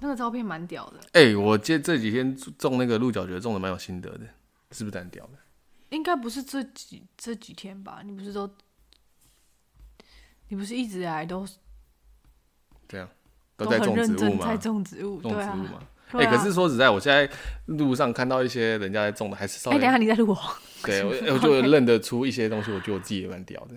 那个照片蛮屌的。哎、欸，我这这几天种那个鹿角蕨，种的蛮有心得的，是不是很屌的？应该不是这几这几天吧？你不是都，你不是一直以来都这样都在种植物吗？在种植物，种植物嘛。哎、啊欸，可是说实在，我现在路上看到一些人家在种的，还是稍微。哎、欸，等下你在录我。对，我 我就认得出一些东西，我觉得我自己也蛮屌的。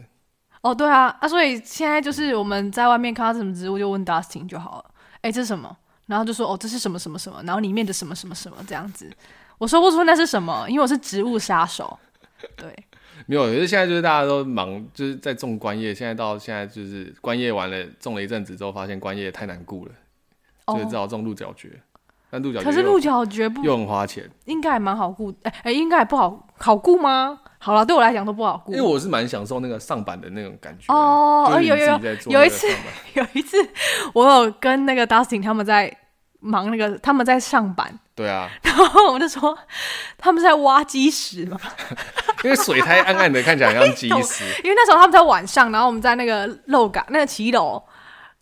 哦，对啊，啊，所以现在就是我们在外面看到什么植物，就问 Dustin 就好了。哎、欸，这是什么？然后就说哦，这是什么什么什么，然后里面的什么什么什么这样子。我说不出那是什么，因为我是植物杀手。对，没有，就是现在就是大家都忙，就是在种观叶。现在到现在就是观叶完了，种了一阵子之后，发现观叶太难顾了，所以只好种鹿角蕨。但鹿角蕨可是鹿角蕨不又很花钱，应该还蛮好顾。哎、欸、哎，应该也不好好顾吗？好了，对我来讲都不好顾。因为我是蛮享受那个上板的那种感觉哦。哦，有有有，有一次有一次，我有跟那个 Dustin 他们在。忙那个，他们在上板。对啊，然后我们就说他们在挖基石嘛，因为水太暗暗的，看起来像基石。因为那时候他们在晚上，然后我们在那个漏港那个骑楼，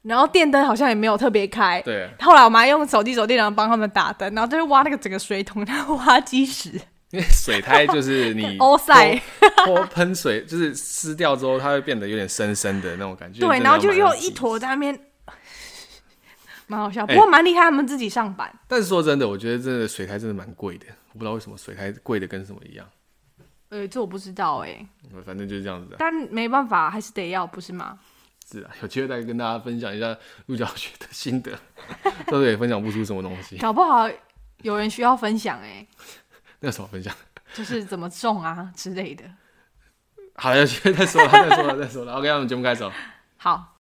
然后电灯好像也没有特别开。对。后来我们还用手机手电筒帮他们打灯，然后就挖那个整个水桶，然后挖基石。因为水苔就是 你欧塞泼喷水，就是湿掉之后，它会变得有点深深的那种感觉。对，然后就又一坨在那边。蛮好笑，不过蛮厉害，他们自己上板。但是说真的，我觉得这个水苔真的蛮贵的，我不知道为什么水苔贵的跟什么一样。呃，这我不知道哎。反正就是这样子。但没办法，还是得要，不是吗？是啊，有机会再跟大家分享一下鹿角蕨的心得，到时候也分享不出什么东西。搞不好有人需要分享哎。那什么分享？就是怎么种啊之类的。好，有机会再说了，再说了，再说了。OK，那我们节目开始。好。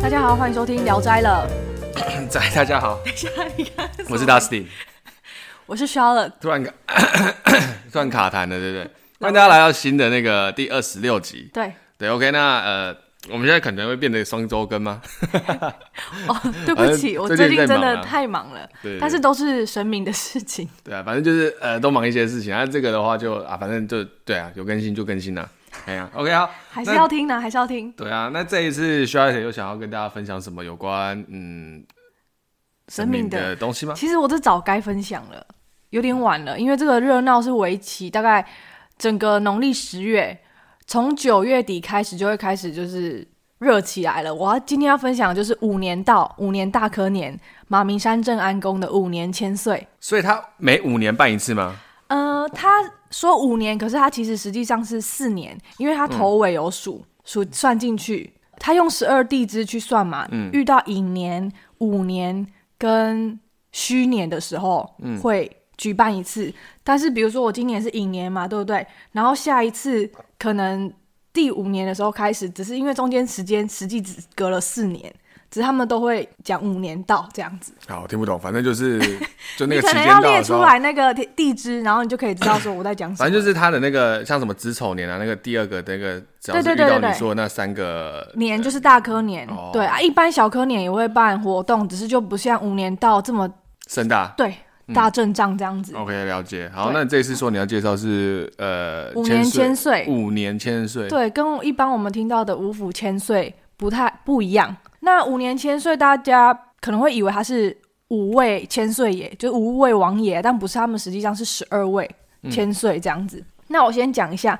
大家好，欢迎收听《聊斋》了。在大家好，等一下你看，我是 Dustin，我是 Charlotte。突然卡，突然卡痰了，对不对？欢迎大家来到新的那个第二十六集。对对，OK，那呃，我们现在可能会变得双周更吗？哦，对不起，我最近真的太忙了。对，但是都是神明的事情。对啊，反正就是呃，都忙一些事情。啊，这个的话就啊，反正就对啊，有更新就更新了。哎呀，OK 好，还是要听呢，还是要听。对啊，那这一次 Charlotte 又想要跟大家分享什么有关嗯神明的东西吗？其实我这早该分享了，有点晚了，因为这个热闹是为期大概整个农历十月，从九月底开始就会开始就是热起来了。我要今天要分享的就是五年到五年大科年马明山镇安宫的五年千岁，所以他每五年办一次吗？呃，他说五年，可是他其实实际上是四年，因为他头尾有数数、嗯、算进去。他用十二地支去算嘛，嗯、遇到寅年、五年跟虚年的时候，会举办一次。嗯、但是比如说我今年是寅年嘛，对不对？然后下一次可能第五年的时候开始，只是因为中间时间实际只隔了四年。其实他们都会讲五年到这样子。好，听不懂，反正就是 就那个可能要列出来那个地支，然后你就可以知道说我在讲什么。反正就是他的那个像什么子丑年啊，那个第二个那个，只要是遇到你说的那三个年就是大科年。哦、对啊，一般小科年也会办活动，只是就不像五年到这么盛大。对，大阵仗这样子。嗯、OK，了解。好，那你这次说你要介绍是呃五年千岁，五年千岁。对，跟一般我们听到的五府千岁不太不一样。那五年千岁，大家可能会以为他是五位千岁爷，就是五位王爷，但不是，他们实际上是十二位千岁这样子。嗯、那我先讲一下，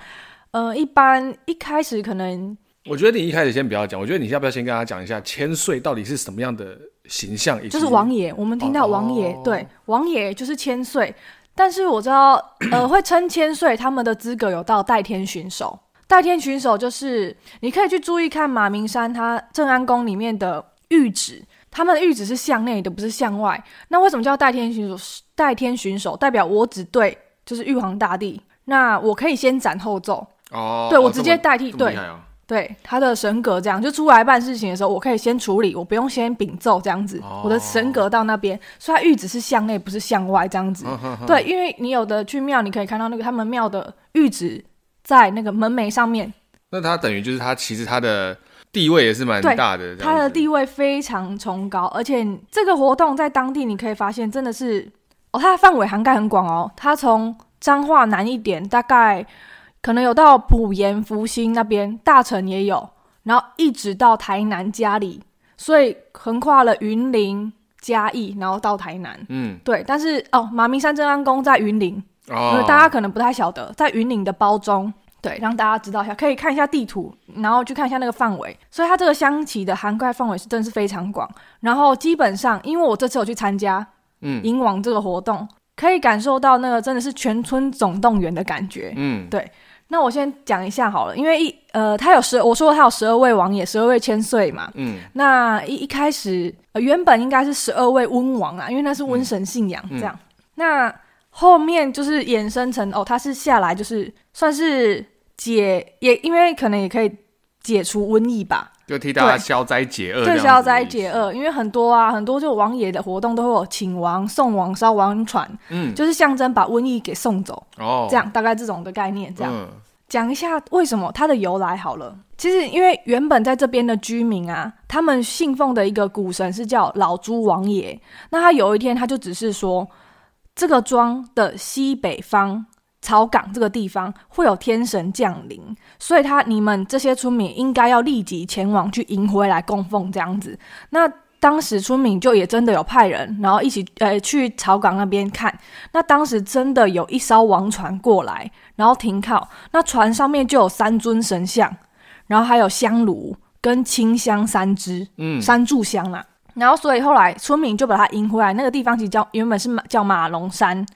呃，一般一开始可能，我觉得你一开始先不要讲，我觉得你要不要先跟他讲一下千岁到底是什么样的形象？就是王爷，我们听到王爷，哦、对，王爷就是千岁，但是我知道，呃，会称千岁，他们的资格有到代天巡守。代天巡守就是，你可以去注意看马明山他正安宫里面的玉旨，他们的玉旨是向内的，不是向外。那为什么叫代天巡守？代天巡守代表我只对就是玉皇大帝，那我可以先斩后奏哦。对，我直接代替，哦、对对，他的神格这样，就出来办事情的时候，我可以先处理，我不用先禀奏这样子。哦、我的神格到那边，所以他玉旨是向内，不是向外这样子。对，因为你有的去庙，你可以看到那个他们庙的玉旨。在那个门楣上面，那他等于就是他其实他的地位也是蛮大的，他的地位非常崇高，而且这个活动在当地你可以发现真的是哦，它的范围涵盖很广哦，它从彰化南一点，大概可能有到埔盐、福兴那边，大城也有，然后一直到台南嘉里，所以横跨了云林、嘉义，然后到台南。嗯，对。但是哦，马明山镇安宫在云林，哦，大家可能不太晓得，在云岭的包中。对，让大家知道一下，可以看一下地图，然后去看一下那个范围。所以它这个香旗的涵盖范围是真的是非常广。然后基本上，因为我这次有去参加，嗯，迎王这个活动，可以感受到那个真的是全村总动员的感觉。嗯，对。那我先讲一下好了，因为一呃，他有十，我说他有十二位王爷，十二位千岁嘛。嗯。那一一开始，呃，原本应该是十二位温王啊，因为那是瘟神信仰这样。嗯嗯、那后面就是衍生成哦，他是下来就是算是。解也，因为可能也可以解除瘟疫吧，就替大家消灾解厄。对，消灾解厄，因为很多啊，很多就王爷的活动都会有请王、送王、烧王船，嗯，就是象征把瘟疫给送走。哦，这样大概这种的概念，这样讲、嗯、一下为什么它的由来好了。其实因为原本在这边的居民啊，他们信奉的一个古神是叫老朱王爷。那他有一天他就只是说，这个庄的西北方。草港这个地方会有天神降临，所以他你们这些村民应该要立即前往去迎回来供奉这样子。那当时村民就也真的有派人，然后一起呃去草港那边看。那当时真的有一艘王船过来，然后停靠。那船上面就有三尊神像，然后还有香炉跟清香三支，嗯，三炷香啦。然后所以后来村民就把它迎回来。那个地方其实叫原本是马叫马龙山。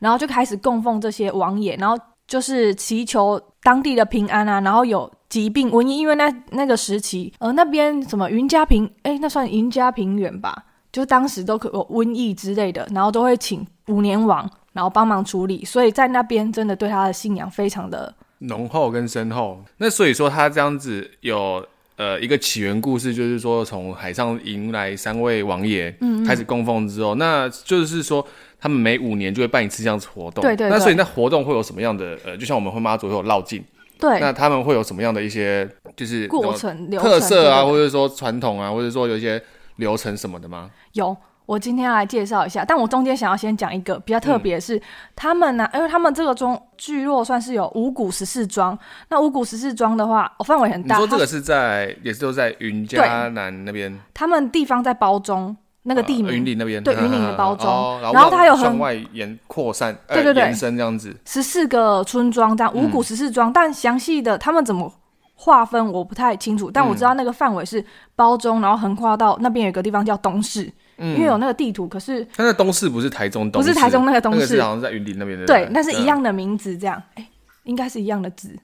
然后就开始供奉这些王爷，然后就是祈求当地的平安啊，然后有疾病瘟疫，因为那那个时期，呃，那边什么云嘉平，哎，那算云嘉平原吧，就当时都可有瘟疫之类的，然后都会请五年王，然后帮忙处理，所以在那边真的对他的信仰非常的浓厚跟深厚。那所以说他这样子有呃一个起源故事，就是说从海上迎来三位王爷，嗯，开始供奉之后，那就是说。他们每五年就会办一次这样子活动，对对对。那所以那活动会有什么样的呃，就像我们会妈祖会有绕境，对。那他们会有什么样的一些就是过程特色啊，或者说传统啊，或者说有一些流程什么的吗？有，我今天要来介绍一下。但我中间想要先讲一个比较特别的是，嗯、他们呢、啊，因为他们这个中聚落算是有五谷十四庄。那五谷十四庄的话，哦，范围很大。你说这个是在也是都在云嘉南那边？他们地方在包中。那个地名，云林那边，对，云林的包中，然后它有很向外延扩散，对对对，延伸这样子，十四个村庄这样，五谷十四庄，但详细的他们怎么划分我不太清楚，但我知道那个范围是包中，然后横跨到那边有一个地方叫东势，因为有那个地图，可是但那东势不是台中东，不是台中那个东势，好像在云林那边的，对，那是一样的名字，这样，哎，应该是一样的字，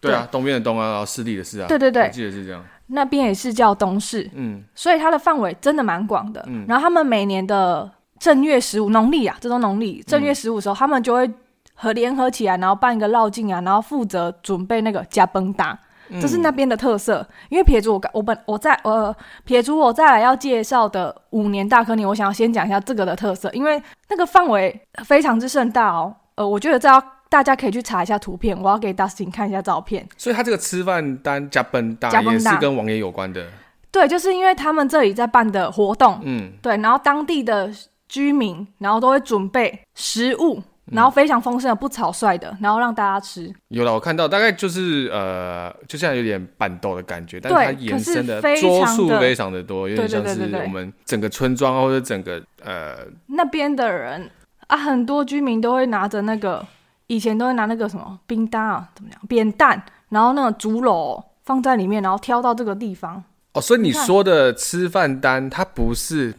对啊，东边的东啊，然后势力的势啊，对对对，我记得是这样。那边也是叫东势，嗯，所以它的范围真的蛮广的。嗯，然后他们每年的正月十五，农历啊，这都农历正月十五的时候，嗯、他们就会和联合起来，然后办一个绕境啊，然后负责准备那个加崩打，这是那边的特色。嗯、因为撇除我我本我在呃撇除我再来要介绍的五年大科年，我想要先讲一下这个的特色，因为那个范围非常之盛大哦。呃，我觉得这要。大家可以去查一下图片，我要给 Dustin 看一下照片。所以他这个吃饭单加本大也是跟王爷有关的。对，就是因为他们这里在办的活动，嗯，对，然后当地的居民，然后都会准备食物，然后非常丰盛的、不草率的，然后让大家吃。有了，我看到大概就是呃，就像有点板豆的感觉，但是它延伸的桌数非常的多，有点像是我们整个村庄或者整个呃那边的人啊，很多居民都会拿着那个。以前都会拿那个什么冰单啊，怎么样扁担，然后那个竹篓放在里面，然后挑到这个地方。哦，所以你说的吃饭单，它不是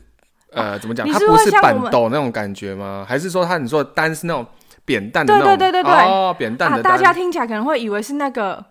呃，怎么讲？它不是板斗那种感觉吗？还是说它你说的单是那种扁担的那种？对对对对对，哦，扁担的单。大家听起来可能会以为是那个。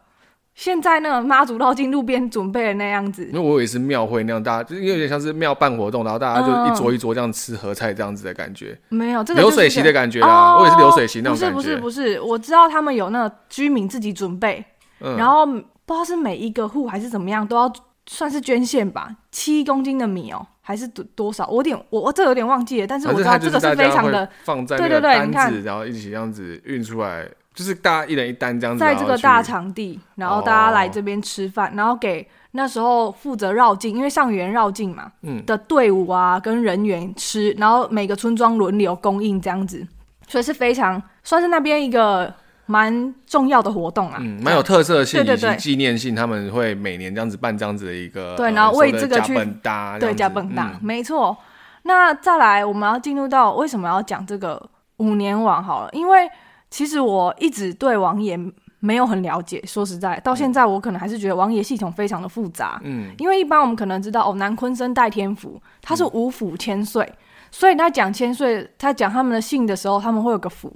现在那个妈祖绕境路边准备的那样子，因为我以为是庙会那样，大家就有点像是庙办活动，然后大家就一桌一桌这样吃合菜这样子的感觉。嗯、没有，这个、流水席的感觉啊，我也是流水席那种感觉。不是不是不是，我知道他们有那个居民自己准备，嗯、然后不知道是每一个户还是怎么样，都要算是捐献吧，七公斤的米哦，还是多多少？我有点我我这有点忘记了，但是我知道这个是非常的放在对对对，你看，然后一起这样子运出来。就是大家一人一单这样子，在这个大场地，然后大家来这边吃饭，哦、然后给那时候负责绕境，因为上元绕境嘛，嗯，的队伍啊跟人员吃，然后每个村庄轮流供应这样子，所以是非常算是那边一个蛮重要的活动啊，嗯，蛮有特色性以及纪念性，他们会每年这样子办这样子的一个对，然后为这个去加本大，对加本大，没错。那再来，我们要进入到为什么要讲这个五年王好了？因为其实我一直对王爷没有很了解，说实在，到现在我可能还是觉得王爷系统非常的复杂。嗯，因为一般我们可能知道哦，南昆生代天府，他是五府千岁，嗯、所以他讲千岁，他讲他们的姓的时候，他们会有个府。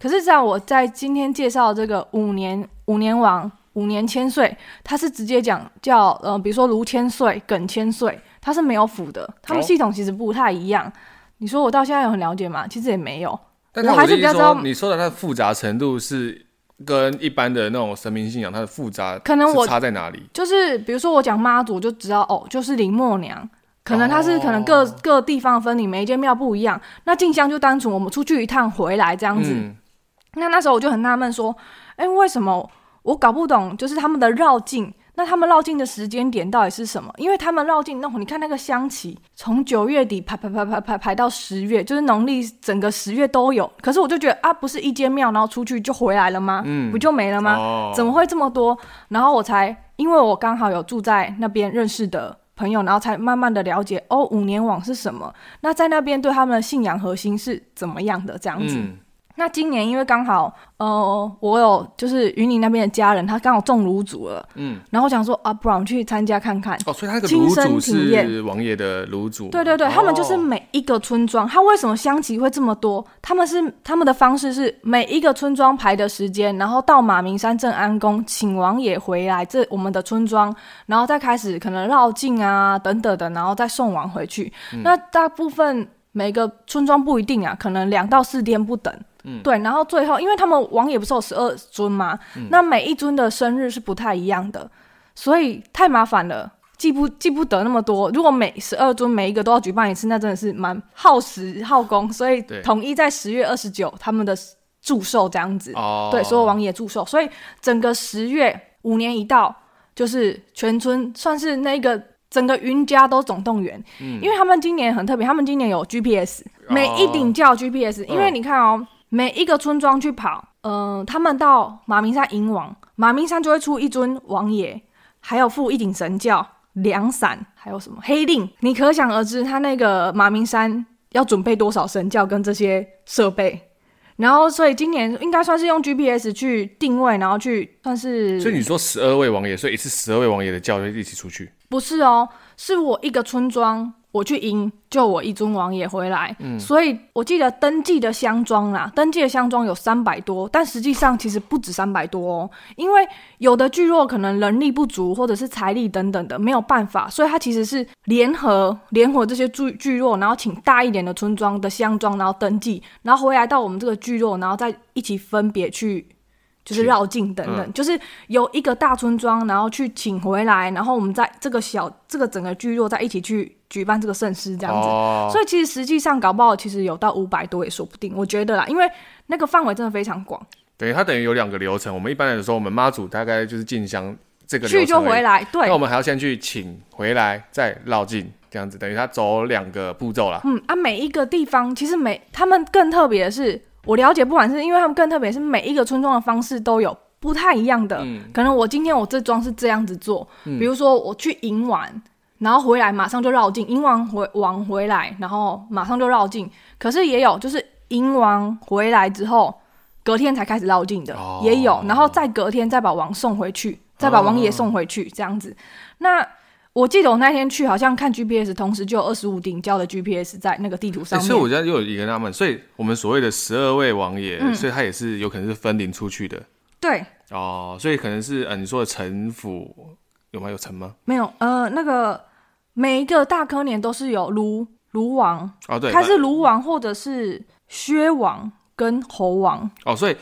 可是，在我在今天介绍这个五年五年王五年千岁，他是直接讲叫呃，比如说卢千岁、耿千岁，他是没有府的，他们系统其实不太一样。哦、你说我到现在有很了解吗？其实也没有。但我还是比较知道，你说的它的复杂程度是跟一般的那种神明信仰，它的复杂可能我差在哪里？就是比如说我讲妈祖，就知道哦，就是林默娘。可能它是可能各、哦、各地方分你，每一间庙不一样。那进香就单纯我们出去一趟回来这样子。嗯那那时候我就很纳闷，说，哎、欸，为什么我搞不懂？就是他们的绕境，那他们绕境的时间点到底是什么？因为他们绕境，那会你看那个香旗，从九月底排排排排排排到十月，就是农历整个十月都有。可是我就觉得啊，不是一间庙，然后出去就回来了吗？嗯，不就没了吗？哦、怎么会这么多？然后我才，因为我刚好有住在那边认识的朋友，然后才慢慢的了解，哦，五年网是什么？那在那边对他们的信仰核心是怎么样的？这样子。嗯那今年因为刚好，呃，我有就是云林那边的家人，他刚好中卤煮了，嗯，然后我想说啊，不然去参加看看。哦，所以他的炉主是王爷的卤煮。对对对，哦、他们就是每一个村庄，他为什么香旗会这么多？他们是他们的方式是每一个村庄排的时间，然后到马明山镇安宫请王爷回来这我们的村庄，然后再开始可能绕境啊等等的，然后再送王回去。嗯、那大部分每个村庄不一定啊，可能两到四天不等。嗯，对，然后最后，因为他们王爷不是有十二尊吗？嗯、那每一尊的生日是不太一样的，所以太麻烦了，记不记不得那么多。如果每十二尊每一个都要举办一次，那真的是蛮耗时耗工。所以统一在十月二十九他们的祝寿这样子，哦、对，所有王爷祝寿。所以整个十月五年一到，就是全村算是那个整个云家都总动员，嗯、因为他们今年很特别，他们今年有 GPS，每一顶叫 GPS，、哦、因为你看哦。每一个村庄去跑，嗯、呃，他们到马明山迎王，马明山就会出一尊王爷，还有附一顶神轿、两伞，还有什么黑令，你可想而知，他那个马明山要准备多少神轿跟这些设备。然后，所以今年应该算是用 GPS 去定位，然后去算是。所以你说十二位王爷，所以一次十二位王爷的轿就一起出去？不是哦，是我一个村庄。我去迎，就我一尊王爷回来，嗯，所以我记得登记的箱装啦，登记的箱装有三百多，但实际上其实不止三百多哦，因为有的聚落可能人力不足，或者是财力等等的没有办法，所以他其实是联合联合这些聚聚落，然后请大一点的村庄的箱装，然后登记，然后回来到我们这个聚落，然后再一起分别去。就是绕境等等，嗯、就是由一个大村庄，然后去请回来，然后我们在这个小这个整个聚落在一起去举办这个盛事，这样子。哦、所以其实实际上搞不好，其实有到五百多也说不定。我觉得啦，因为那个范围真的非常广。等于，它等于有两个流程。我们一般来说，我们妈祖大概就是进香这个流程，去就回来。对，那我们还要先去请回来，再绕境，这样子等于他走两个步骤啦。嗯啊，每一个地方其实每他们更特别的是。我了解，不管是因为他们更特别，是每一个村庄的方式都有不太一样的。嗯、可能我今天我这庄是这样子做，嗯、比如说我去迎完，然后回来马上就绕境，迎完回往回来，然后马上就绕境。可是也有就是迎完回来之后，隔天才开始绕境的，哦、也有，然后再隔天再把王送回去，再把王爷送回去，这样子。哦、那。我记得我那天去，好像看 GPS，同时就有二十五顶交的 GPS 在那个地图上面。所以我在又有一个纳闷，所以我们所谓的十二位王爷，嗯、所以他也是有可能是分灵出去的。对。哦，所以可能是呃，你说的城府有吗？有城吗？没有。呃，那个每一个大科年都是有卢卢王哦，对，他是卢王或者是薛王跟侯王哦，所以。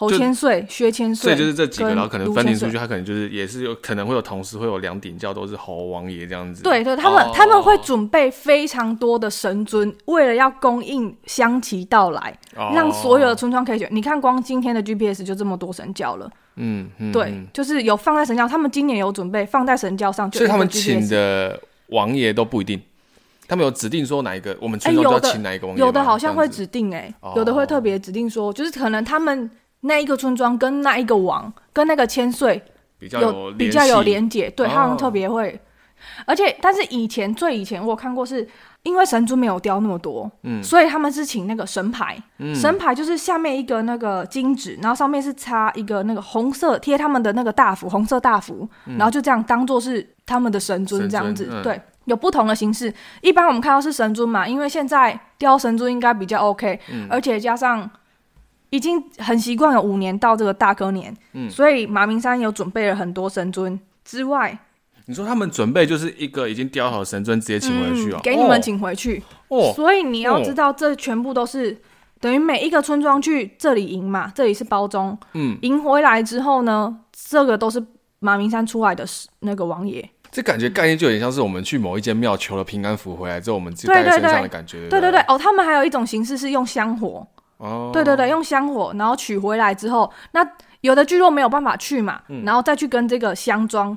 侯千岁、薛千岁，所以就是这几个，然后可能分灵出去，他可能就是也是有可能会有同时会有两顶轿都是侯王爷这样子。对对，他们、哦、他们会准备非常多的神尊，为了要供应香旗到来，哦、让所有的村庄可以选。你看，光今天的 GPS 就这么多神教了。嗯，嗯对，就是有放在神教，他们今年有准备放在神教上，所以他们请的王爷都不一定，他们有指定说哪一个，我们村庄要请哪一个王爷、欸、有的好像会指定哎、有的会特别指定说，就是可能他们。那一个村庄跟那一个王跟那个千岁比较有比较有连结，对，哦、他们特别会。而且，但是以前最以前我看过是，因为神尊没有雕那么多，嗯，所以他们是请那个神牌，嗯、神牌就是下面一个那个金纸，然后上面是插一个那个红色贴他们的那个大符，红色大符，嗯、然后就这样当做是他们的神尊这样子，嗯、对，有不同的形式。一般我们看到是神尊嘛，因为现在雕神尊应该比较 OK，、嗯、而且加上已经很习惯有五年到这个大科年，嗯，所以马明山有准备了很多神尊之外。你说他们准备就是一个已经雕好的神尊，直接请回去哦，给你们请回去哦。所以你要知道，这全部都是等于每一个村庄去这里赢嘛，这里是包中，嗯，赢回来之后呢，这个都是马明山出来的那个王爷。这感觉概念就有点像是我们去某一间庙求了平安符回来之后，我们自己带在身上的感觉。对对对，哦，他们还有一种形式是用香火哦，对对对，用香火，然后取回来之后，那有的聚落没有办法去嘛，然后再去跟这个香庄。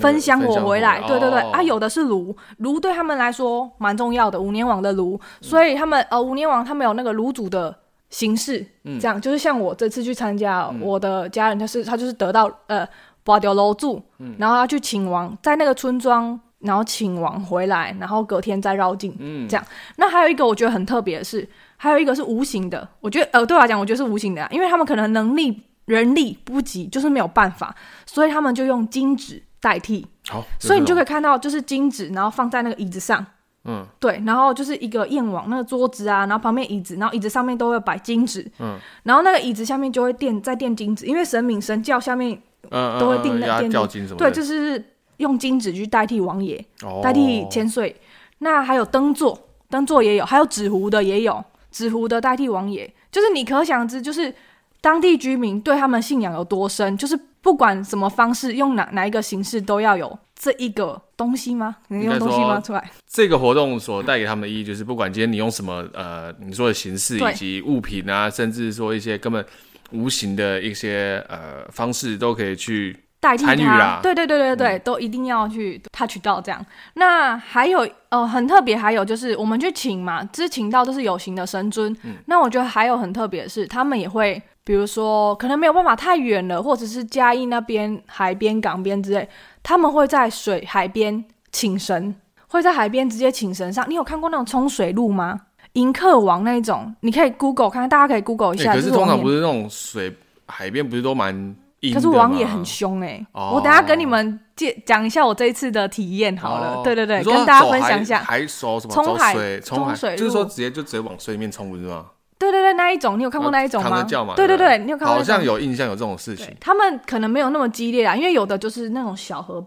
分香火回来，对对对，哦、啊，有的是炉，炉对他们来说蛮重要的，五年王的炉，所以他们呃五年王他们有那个炉主的形式，嗯、这样就是像我这次去参加，嗯、我的家人就是他就是得到呃拔掉炉主，嗯、然后他去请王，在那个村庄，然后请王回来，然后隔天再绕境，嗯，这样。那还有一个我觉得很特别的是，还有一个是无形的，我觉得呃对我来讲，我觉得是无形的，啊因为他们可能能力人力不及，就是没有办法，所以他们就用金纸。代替，好，所以你就可以看到，就是金纸，然后放在那个椅子上，嗯，对，然后就是一个燕王那个桌子啊，然后旁边椅子，然后椅子上面都会摆金纸，嗯，然后那个椅子下面就会垫再垫金纸，因为神明神教下面，都会垫那垫金，对，就是用金纸去代替王爷，代替千岁。那还有灯座，灯座也有，还有纸糊的也有，纸糊的代替王爷，就是你可想而知，就是当地居民对他们信仰有多深，就是。不管什么方式，用哪哪一个形式，都要有这一个东西吗？你用东西吗？出来，这个活动所带给他们的意义，就是不管今天你用什么呃，你说的形式以及物品啊，甚至说一些根本无形的一些呃方式，都可以去代替他。对对对对对，嗯、都一定要去 touch 到这样。那还有呃很特别，还有就是我们去请嘛，只请到都是有形的神尊。嗯、那我觉得还有很特别的是，他们也会。比如说，可能没有办法太远了，或者是嘉义那边海边、港边之类，他们会在水海边请神，会在海边直接请神上。你有看过那种冲水路吗？迎客王那一种，你可以 Google 看看，大家可以 Google 一下。欸、可是通常不是那种水海边，不是都蛮？可是王也很凶哎、欸，哦、我等下跟你们介讲一下我这一次的体验好了。哦、对对对，跟大家分享一下。海手什么？冲海水，冲水，就是说直接就直接往水里面冲，不是吗？对对对，那一种你有看过那一种吗？对对对，你有看过？好像有印象有这种事情。他们可能没有那么激烈啊，因为有的就是那种小河，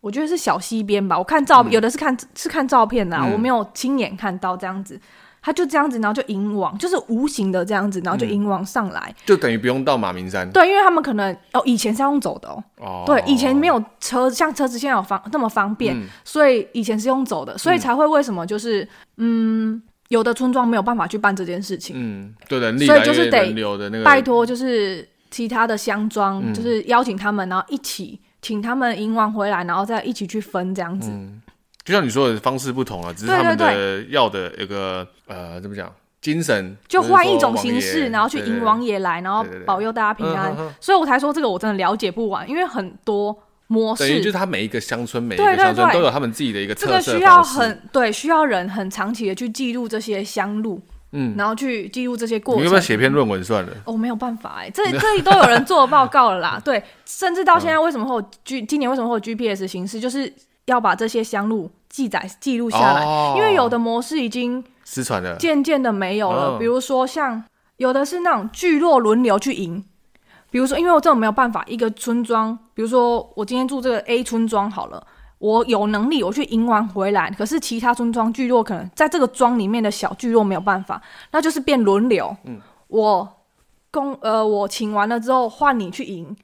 我觉得是小溪边吧。我看照，有的是看是看照片的，我没有亲眼看到这样子。他就这样子，然后就引网，就是无形的这样子，然后就引网上来，就等于不用到马明山。对，因为他们可能哦，以前是要用走的哦。对，以前没有车，像车子现在有方那么方便，所以以前是用走的，所以才会为什么就是嗯。有的村庄没有办法去办这件事情，嗯，对的，所以就是得拜托，就是其他的乡庄，嗯、就是邀请他们，然后一起请他们迎完回来，然后再一起去分这样子。嗯，就像你说的方式不同啊，只是他们的要的一个呃，怎么讲，精神就换一种形式，然后去迎王爷来，然后保佑大家平安。所以我才说这个我真的了解不完，因为很多。模式，等于就是他每一个乡村，每一个乡村都有他们自己的一个特色。这个需要很对，需要人很长期的去记录这些乡路，嗯，然后去记录这些过程。你要不要写篇论文算了？哦，没有办法哎，这 这里都有人做报告了啦。对，甚至到现在为什么会有 G，今年为什么会有 GPS 形式，就是要把这些香路记载记录下来，因为有的模式已经失传了，渐渐的没有了。比如说像有的是那种聚落轮流去赢。比如说，因为我这种没有办法，一个村庄，比如说我今天住这个 A 村庄好了，我有能力我去赢完回来，可是其他村庄聚落可能在这个庄里面的小聚落没有办法，那就是变轮流。嗯，我公呃我请完了之后换你去赢，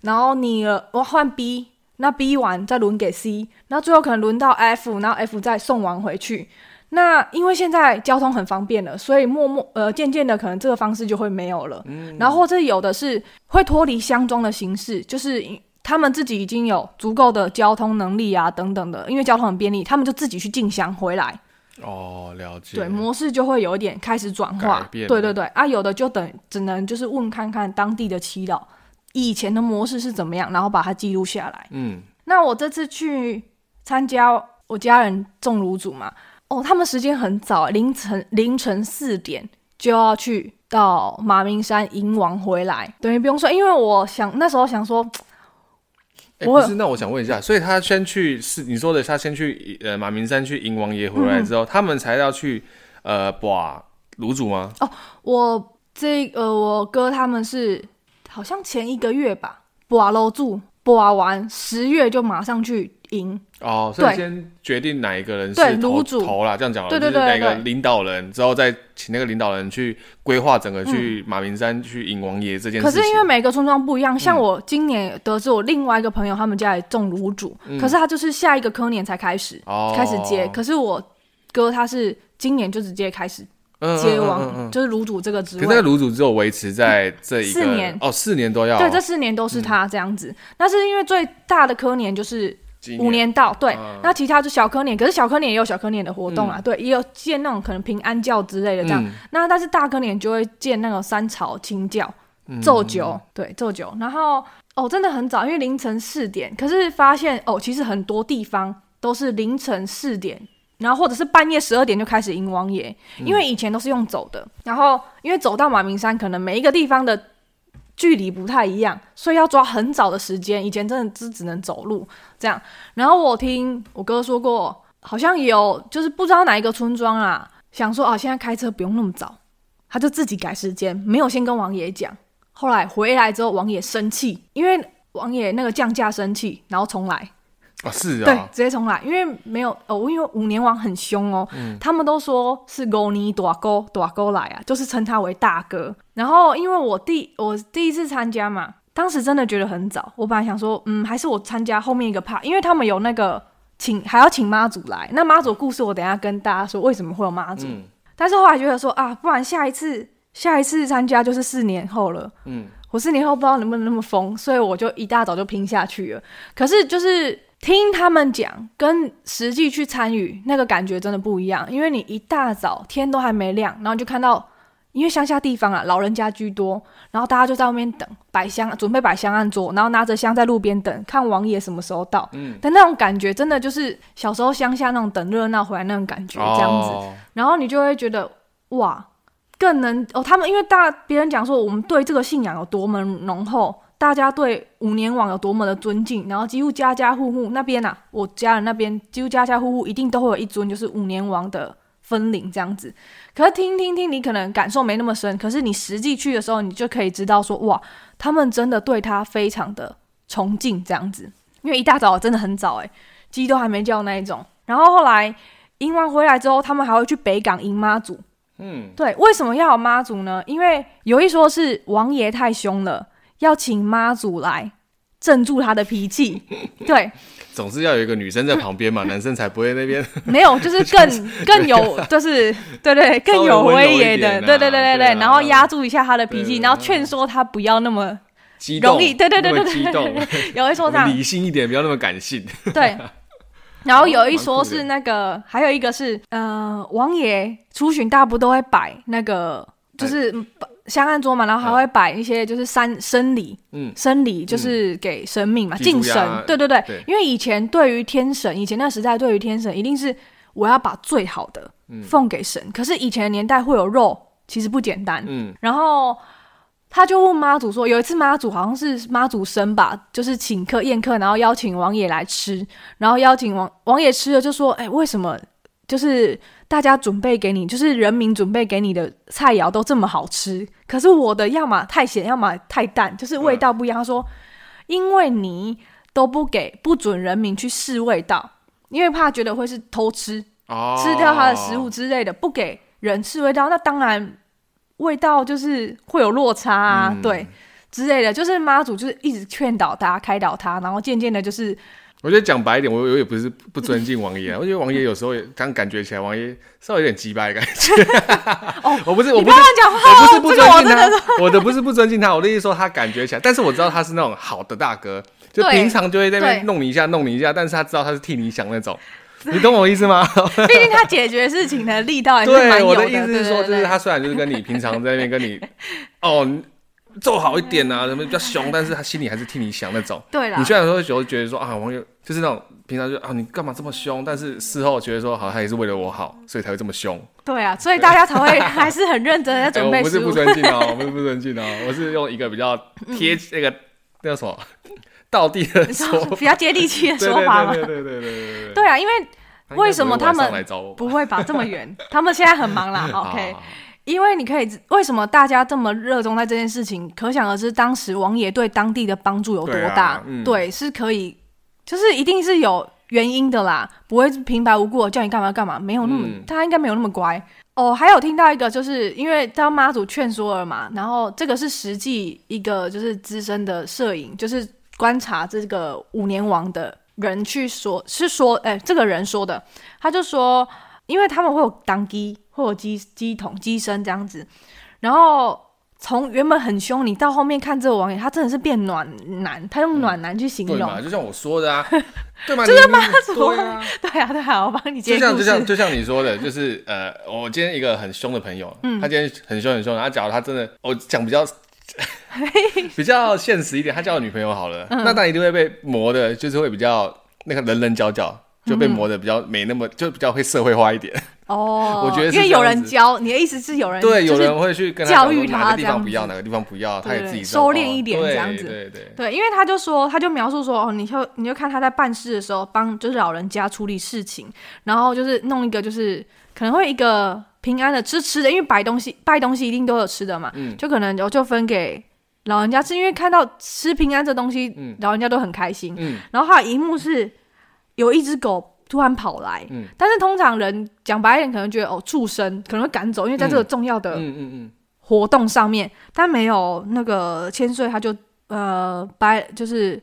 然后你我换 B，那 B 完再轮给 C，然后最后可能轮到 F，然后 F 再送完回去。那因为现在交通很方便了，所以默默呃渐渐的可能这个方式就会没有了。嗯，然后或者有的是会脱离箱装的形式，就是他们自己已经有足够的交通能力啊等等的，因为交通很便利，他们就自己去进箱回来。哦，了解。对，模式就会有一点开始转化。对对对，啊，有的就等只能就是问看看当地的耆老以前的模式是怎么样，然后把它记录下来。嗯，那我这次去参加我家人种炉煮嘛，哦，他们时间很早，凌晨凌晨四点就要去到马明山迎王回来，等于不用说，因为我想那时候想说。欸、不是，那我想问一下，所以他先去是你说的，他先去呃马明山去迎王爷回来之后，嗯、他们才要去呃把卤煮吗？哦，我这呃我哥他们是好像前一个月吧，把楼住把完十月就马上去。赢。哦，所以先决定哪一个人是头头啦，这样讲了，对对对，哪个领导人之后再请那个领导人去规划整个去马明山去迎王爷这件事。可是因为每个村庄不一样，像我今年得知我另外一个朋友他们家也种卤煮，可是他就是下一个科年才开始开始接，可是我哥他是今年就直接开始接王，就是卤煮这个职位。可是卤煮只有维持在这一四年哦，四年都要对，这四年都是他这样子。那是因为最大的科年就是。五年到对，嗯、那其他就小科年，可是小科年也有小科年的活动啊，嗯、对，也有建那种可能平安教之类的这样。嗯、那但是大科年就会建那个三朝清教、奏酒，嗯、对，奏酒。然后哦，真的很早，因为凌晨四点。可是发现哦，其实很多地方都是凌晨四点，然后或者是半夜十二点就开始迎王爷，因为以前都是用走的。然后因为走到马明山，可能每一个地方的。距离不太一样，所以要抓很早的时间。以前真的只只能走路这样。然后我听我哥说过，好像有就是不知道哪一个村庄啊，想说啊，现在开车不用那么早，他就自己改时间，没有先跟王爷讲。后来回来之后，王爷生气，因为王爷那个降价生气，然后重来。啊，是啊，对，直接重来，因为没有哦，因为五年王很凶哦，嗯、他们都说是五年大哥大哥来啊，就是称他为大哥。然后因为我第我第一次参加嘛，当时真的觉得很早，我本来想说，嗯，还是我参加后面一个趴，因为他们有那个请还要请妈祖来，那妈祖故事我等一下跟大家说为什么会有妈祖。嗯、但是后来觉得说啊，不然下一次下一次参加就是四年后了，嗯，我四年后不知道能不能那么疯，所以我就一大早就拼下去了。可是就是。听他们讲，跟实际去参与那个感觉真的不一样。因为你一大早天都还没亮，然后就看到，因为乡下地方啊，老人家居多，然后大家就在外面等摆香，准备摆香案桌，然后拿着香在路边等，看王爷什么时候到。嗯，但那种感觉真的就是小时候乡下那种等热闹回来那种感觉，这样子。哦、然后你就会觉得哇，更能哦，他们因为大别人讲说我们对这个信仰有多么浓厚。大家对五年王有多么的尊敬，然后几乎家家户户那边啊，我家人那边几乎家家户户一定都会有一尊，就是五年王的分灵这样子。可是听听听，你可能感受没那么深，可是你实际去的时候，你就可以知道说，哇，他们真的对他非常的崇敬这样子。因为一大早真的很早，诶，鸡都还没叫那一种。然后后来迎完回来之后，他们还会去北港迎妈祖。嗯，对，为什么要有妈祖呢？因为有一说是王爷太凶了。要请妈祖来镇住他的脾气，对，总是要有一个女生在旁边嘛，男生才不会那边 没有，就是更更有，就是对对更有威严的，对对对对对，然后压住一下他的脾气，然后劝说他不要那么激动，对对对对对，激动，有一说这样。理性一点，不要那么感性，对，然后有一说是那个，还有一个是，呃，王爷出巡大部都会摆那个，就是。香案桌嘛，然后还会摆一些就是三生礼，嗯，生礼就是给神明嘛，敬神，对对对，因为以前对于天神，以前那时代对于天神一定是我要把最好的奉给神，可是以前的年代会有肉，其实不简单，嗯，然后他就问妈祖说，有一次妈祖好像是妈祖生吧，就是请客宴客，然后邀请王爷来吃，然后邀请王王爷吃了就说，哎，为什么就是？大家准备给你，就是人民准备给你的菜肴都这么好吃，可是我的要么太咸，要么太淡，就是味道不一样。他说，因为你都不给，不准人民去试味道，因为怕觉得会是偷吃，哦、吃掉他的食物之类的，不给人试味道，那当然味道就是会有落差啊，嗯、对之类的。就是妈祖就是一直劝导他，开导他，然后渐渐的，就是。我觉得讲白一点，我我也不是不尊敬王爷啊。我觉得王爷有时候也刚感觉起来，王爷稍微有点鸡掰的感觉。哦，我不是，我不是讲话，我不是不尊敬他，我的不是不尊敬他，我的意思说他感觉起来，但是我知道他是那种好的大哥，就平常就会在那边弄你一下，弄你一下，但是他知道他是替你想那种。你懂我意思吗？毕竟他解决事情的力道还是蛮有的。对，我的意思是说，就是他虽然就是跟你平常在那边跟你哦。做好一点啊，什么比较凶，但是他心里还是替你想那种。对啦。你虽然说有觉得说啊，网友就是那种平常就啊，你干嘛这么凶？但是事后觉得说，好，他也是为了我好，所以才会这么凶。对啊，所以大家才会 还是很认真的在准备、欸。我不是不尊敬哦，我不是不尊敬哦，我是用一个比较贴那个那叫什么 道地的说，比较接地气的说法嘛。对对对对对对对。对啊，因为为什么他们不会把这么远？他们现在很忙啦。OK。因为你可以，为什么大家这么热衷在这件事情？可想而知，当时王爷对当地的帮助有多大。对，啊嗯、对，是可以，就是一定是有原因的啦，不会平白无故叫你干嘛干嘛，没有那么，嗯、他应该没有那么乖。哦，还有听到一个，就是因为当妈祖劝说了嘛，然后这个是实际一个就是资深的摄影，就是观察这个五年王的人去说，是说，哎，这个人说的，他就说。因为他们会有当机，会有机机筒、机身这样子，然后从原本很凶，你到后面看这个网友，他真的是变暖男，他用暖男去形容，嗯、对嘛？就像我说的啊，对吗？就是妈祖，对啊，对啊，对啊，我帮你接。就像就像就像你说的，就是呃，我今天一个很凶的朋友，嗯，他今天很凶很凶，然后假如他真的，我讲比较 比较现实一点，他交了女朋友好了，嗯、那他一定会被磨的，就是会比较那个棱棱角角。就被磨的比较没那么，就比较会社会化一点。哦，我觉得是因为有人教，你的意思是有人对，有人会去教育他，哪个地方不要，哪个地方不要，他也自己收敛一点这样子。对对对，因为他就说，他就描述说，哦，你就你就看他在办事的时候，帮就是老人家处理事情，然后就是弄一个就是可能会一个平安的吃吃的，因为摆东西拜东西一定都有吃的嘛，嗯，就可能就就分给老人家吃，因为看到吃平安这东西，嗯，老人家都很开心，嗯，然后还有一幕是。有一只狗突然跑来，嗯，但是通常人讲白一点，可能觉得哦，畜生可能会赶走，因为在这个重要的活动上面，但没有那个千岁，他就呃白就是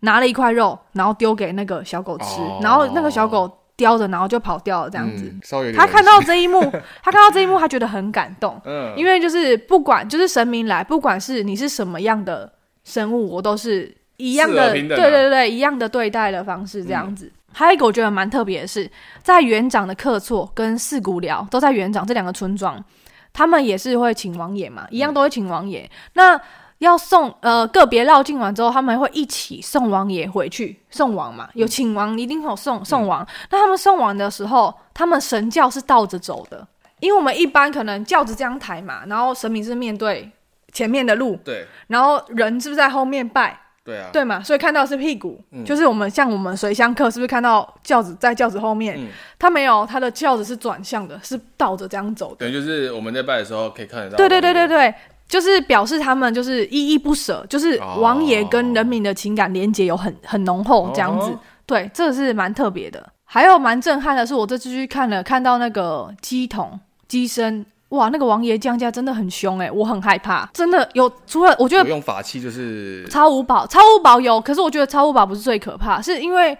拿了一块肉，然后丢给那个小狗吃，然后那个小狗叼着，然后就跑掉了，这样子。他看到这一幕，他看到这一幕，他觉得很感动，嗯，因为就是不管就是神明来，不管是你是什么样的生物，我都是。一样的，啊、对对对对，一样的对待的方式这样子。嗯、还有一个我觉得蛮特别的是，在园长的客厝跟四谷寮都在园长这两个村庄，他们也是会请王爷嘛，一样都会请王爷。嗯、那要送呃个别绕境完之后，他们会一起送王爷回去送王嘛，有请王一定会有送送王。嗯、那他们送王的时候，他们神轿是倒着走的，因为我们一般可能轿子这样抬嘛，然后神明是面对前面的路，对，然后人是不是在后面拜？对啊，对嘛，所以看到是屁股，嗯、就是我们像我们随香客，是不是看到轿子在轿子后面？嗯、他没有，他的轿子是转向的，是倒着这样走的。对，就是我们在拜的时候可以看得到。对对对对对，就是表示他们就是依依不舍，就是王爷跟人民的情感连结有很很浓厚这样子。哦、对，这是蛮特别的。还有蛮震撼的是，我这次去看了，看到那个鸡童鸡身。哇，那个王爷降价真的很凶哎，我很害怕，真的有。除了我觉得用法器就是超五宝，超五宝有，可是我觉得超五宝不是最可怕，是因为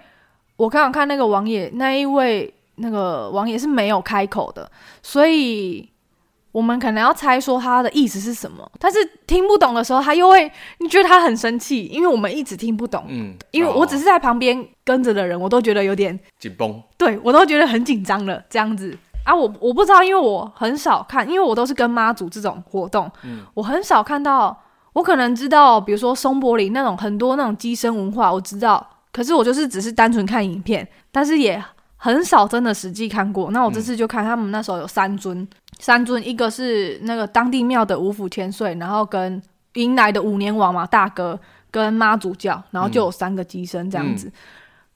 我刚刚看那个王爷那一位那个王爷是没有开口的，所以我们可能要猜说他的意思是什么，但是听不懂的时候，他又会你觉得他很生气，因为我们一直听不懂，嗯，因为我只是在旁边跟着的人，我都觉得有点紧绷，对我都觉得很紧张了，这样子。啊，我我不知道，因为我很少看，因为我都是跟妈祖这种活动，嗯，我很少看到。我可能知道，比如说松柏林那种很多那种乩身文化，我知道。可是我就是只是单纯看影片，但是也很少真的实际看过。那我这次就看他们那时候有三尊，嗯、三尊，一个是那个当地庙的五府千岁，然后跟迎来的五年王嘛大哥跟妈祖教，然后就有三个乩身这样子，嗯、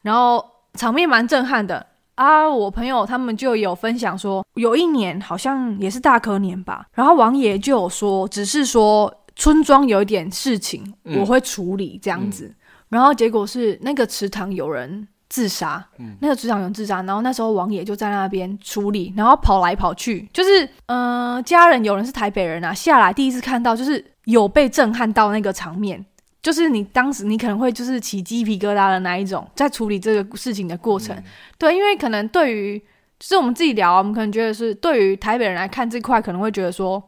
然后场面蛮震撼的。啊，我朋友他们就有分享说，有一年好像也是大科年吧，然后王爷就有说，只是说村庄有一点事情，我会处理这样子，嗯、然后结果是那个池塘有人自杀，嗯、那个池塘有人自杀，然后那时候王爷就在那边处理，然后跑来跑去，就是嗯、呃，家人有人是台北人啊，下来第一次看到，就是有被震撼到那个场面。就是你当时你可能会就是起鸡皮疙瘩的那一种，在处理这个事情的过程，嗯、对，因为可能对于就是我们自己聊，我们可能觉得是对于台北人来看这块，可能会觉得说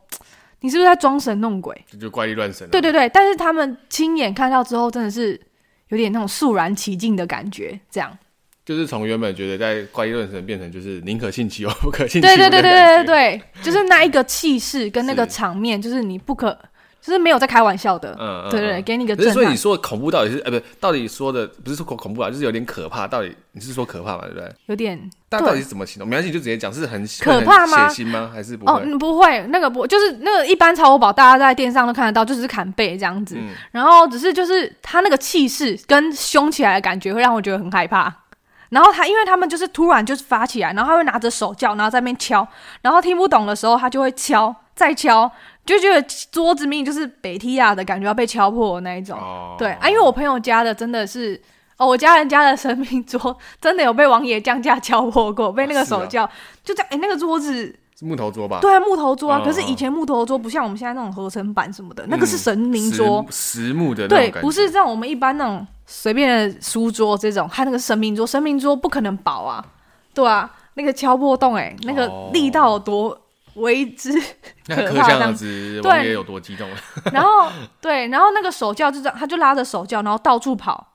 你是不是在装神弄鬼，就怪力乱神、啊。对对对，但是他们亲眼看到之后，真的是有点那种肃然起敬的感觉，这样。就是从原本觉得在怪力乱神变成就是宁可信其有不可信其无对对对对对对对，就是那一个气势跟那个场面，就是你不可。就是没有在开玩笑的，嗯，对对，对，给你个。所以你说的恐怖到底是，呃，不是，到底说的不是说恐恐怖啊，就是有点可怕。到底你是说可怕吗？对不对？有点。但到底是怎么形容？没关系，就直接讲，是很可怕吗？血腥吗？还是不会？哦，不会，那个不就是那个一般超火宝，大家在电视上都看得到，就只是砍背这样子。嗯、然后只是就是他那个气势跟凶起来的感觉，会让我觉得很害怕。然后他因为他们就是突然就是发起来，然后他会拿着手叫，然后在那边敲，然后听不懂的时候，他就会敲，再敲。就觉得桌子命就是北提亚的感觉要被敲破的那一种，哦、对啊，因为我朋友家的真的是哦，我家人家的神明桌真的有被王爷降价敲破过，被那个手叫、啊啊、就在哎、欸、那个桌子是木头桌吧？对啊，木头桌啊。哦、可是以前木头桌不像我们现在那种合成板什么的，嗯、那个是神明桌，实木的，对，不是像我们一般那种随便的书桌这种，它那个神明桌，神明桌不可能薄啊，对啊，那个敲破洞哎、欸，那个力道有多。为之 可怕，这样子，王爷有多激动？然后对，然后那个手教就这样，他就拉着手教，然后到处跑，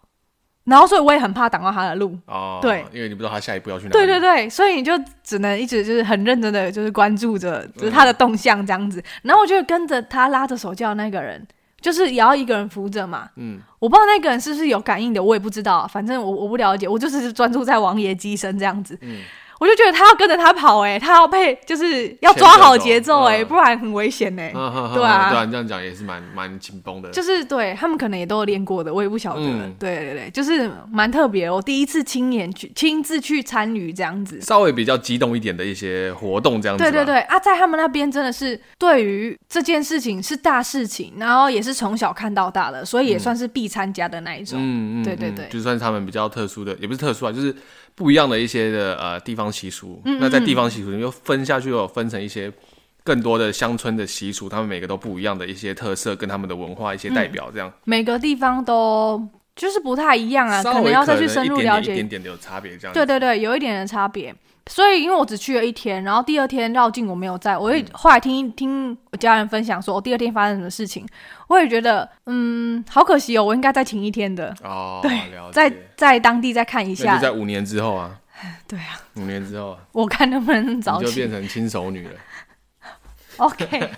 然后所以我也很怕挡到他的路。哦，对，因为你不知道他下一步要去哪里。对对对，所以你就只能一直就是很认真的就是关注着就是他的动向这样子。嗯、然后我就跟着他拉着手教那个人，就是也要一个人扶着嘛。嗯，我不知道那个人是不是有感应的，我也不知道。反正我我不了解，我就是专注在王爷机身这样子。嗯。我就觉得他要跟着他跑哎、欸，他要配就是要抓好节奏哎、欸，不然很危险哎、欸。对啊，对啊，这样讲也是蛮蛮紧绷的。就是对他们可能也都有练过的，我也不晓得。嗯、对对对，就是蛮特别，我第一次亲眼去亲自去参与这样子，稍微比较激动一点的一些活动这样子。对对对啊，在他们那边真的是对于这件事情是大事情，然后也是从小看到大的，所以也算是必参加的那一种。嗯嗯，对对对，就算是他们比较特殊的，也不是特殊啊，就是。不一样的一些的呃地方习俗，嗯嗯，那在地方习俗里面又分下去，又分成一些更多的乡村的习俗，他们每个都不一样的一些特色，跟他们的文化一些代表，这样、嗯、每个地方都就是不太一样啊，可能要再去深入了解，一点点的有差别，这样。对对对，有一点的差别。所以，因为我只去了一天，然后第二天绕境我没有在，我也后来听听我家人分享说，我第二天发生什么事情，我也觉得，嗯，好可惜哦，我应该再请一天的。哦，对，在在当地再看一下，就在五年之后啊，对啊，五年之后，我看能不能早就变成亲手女了。OK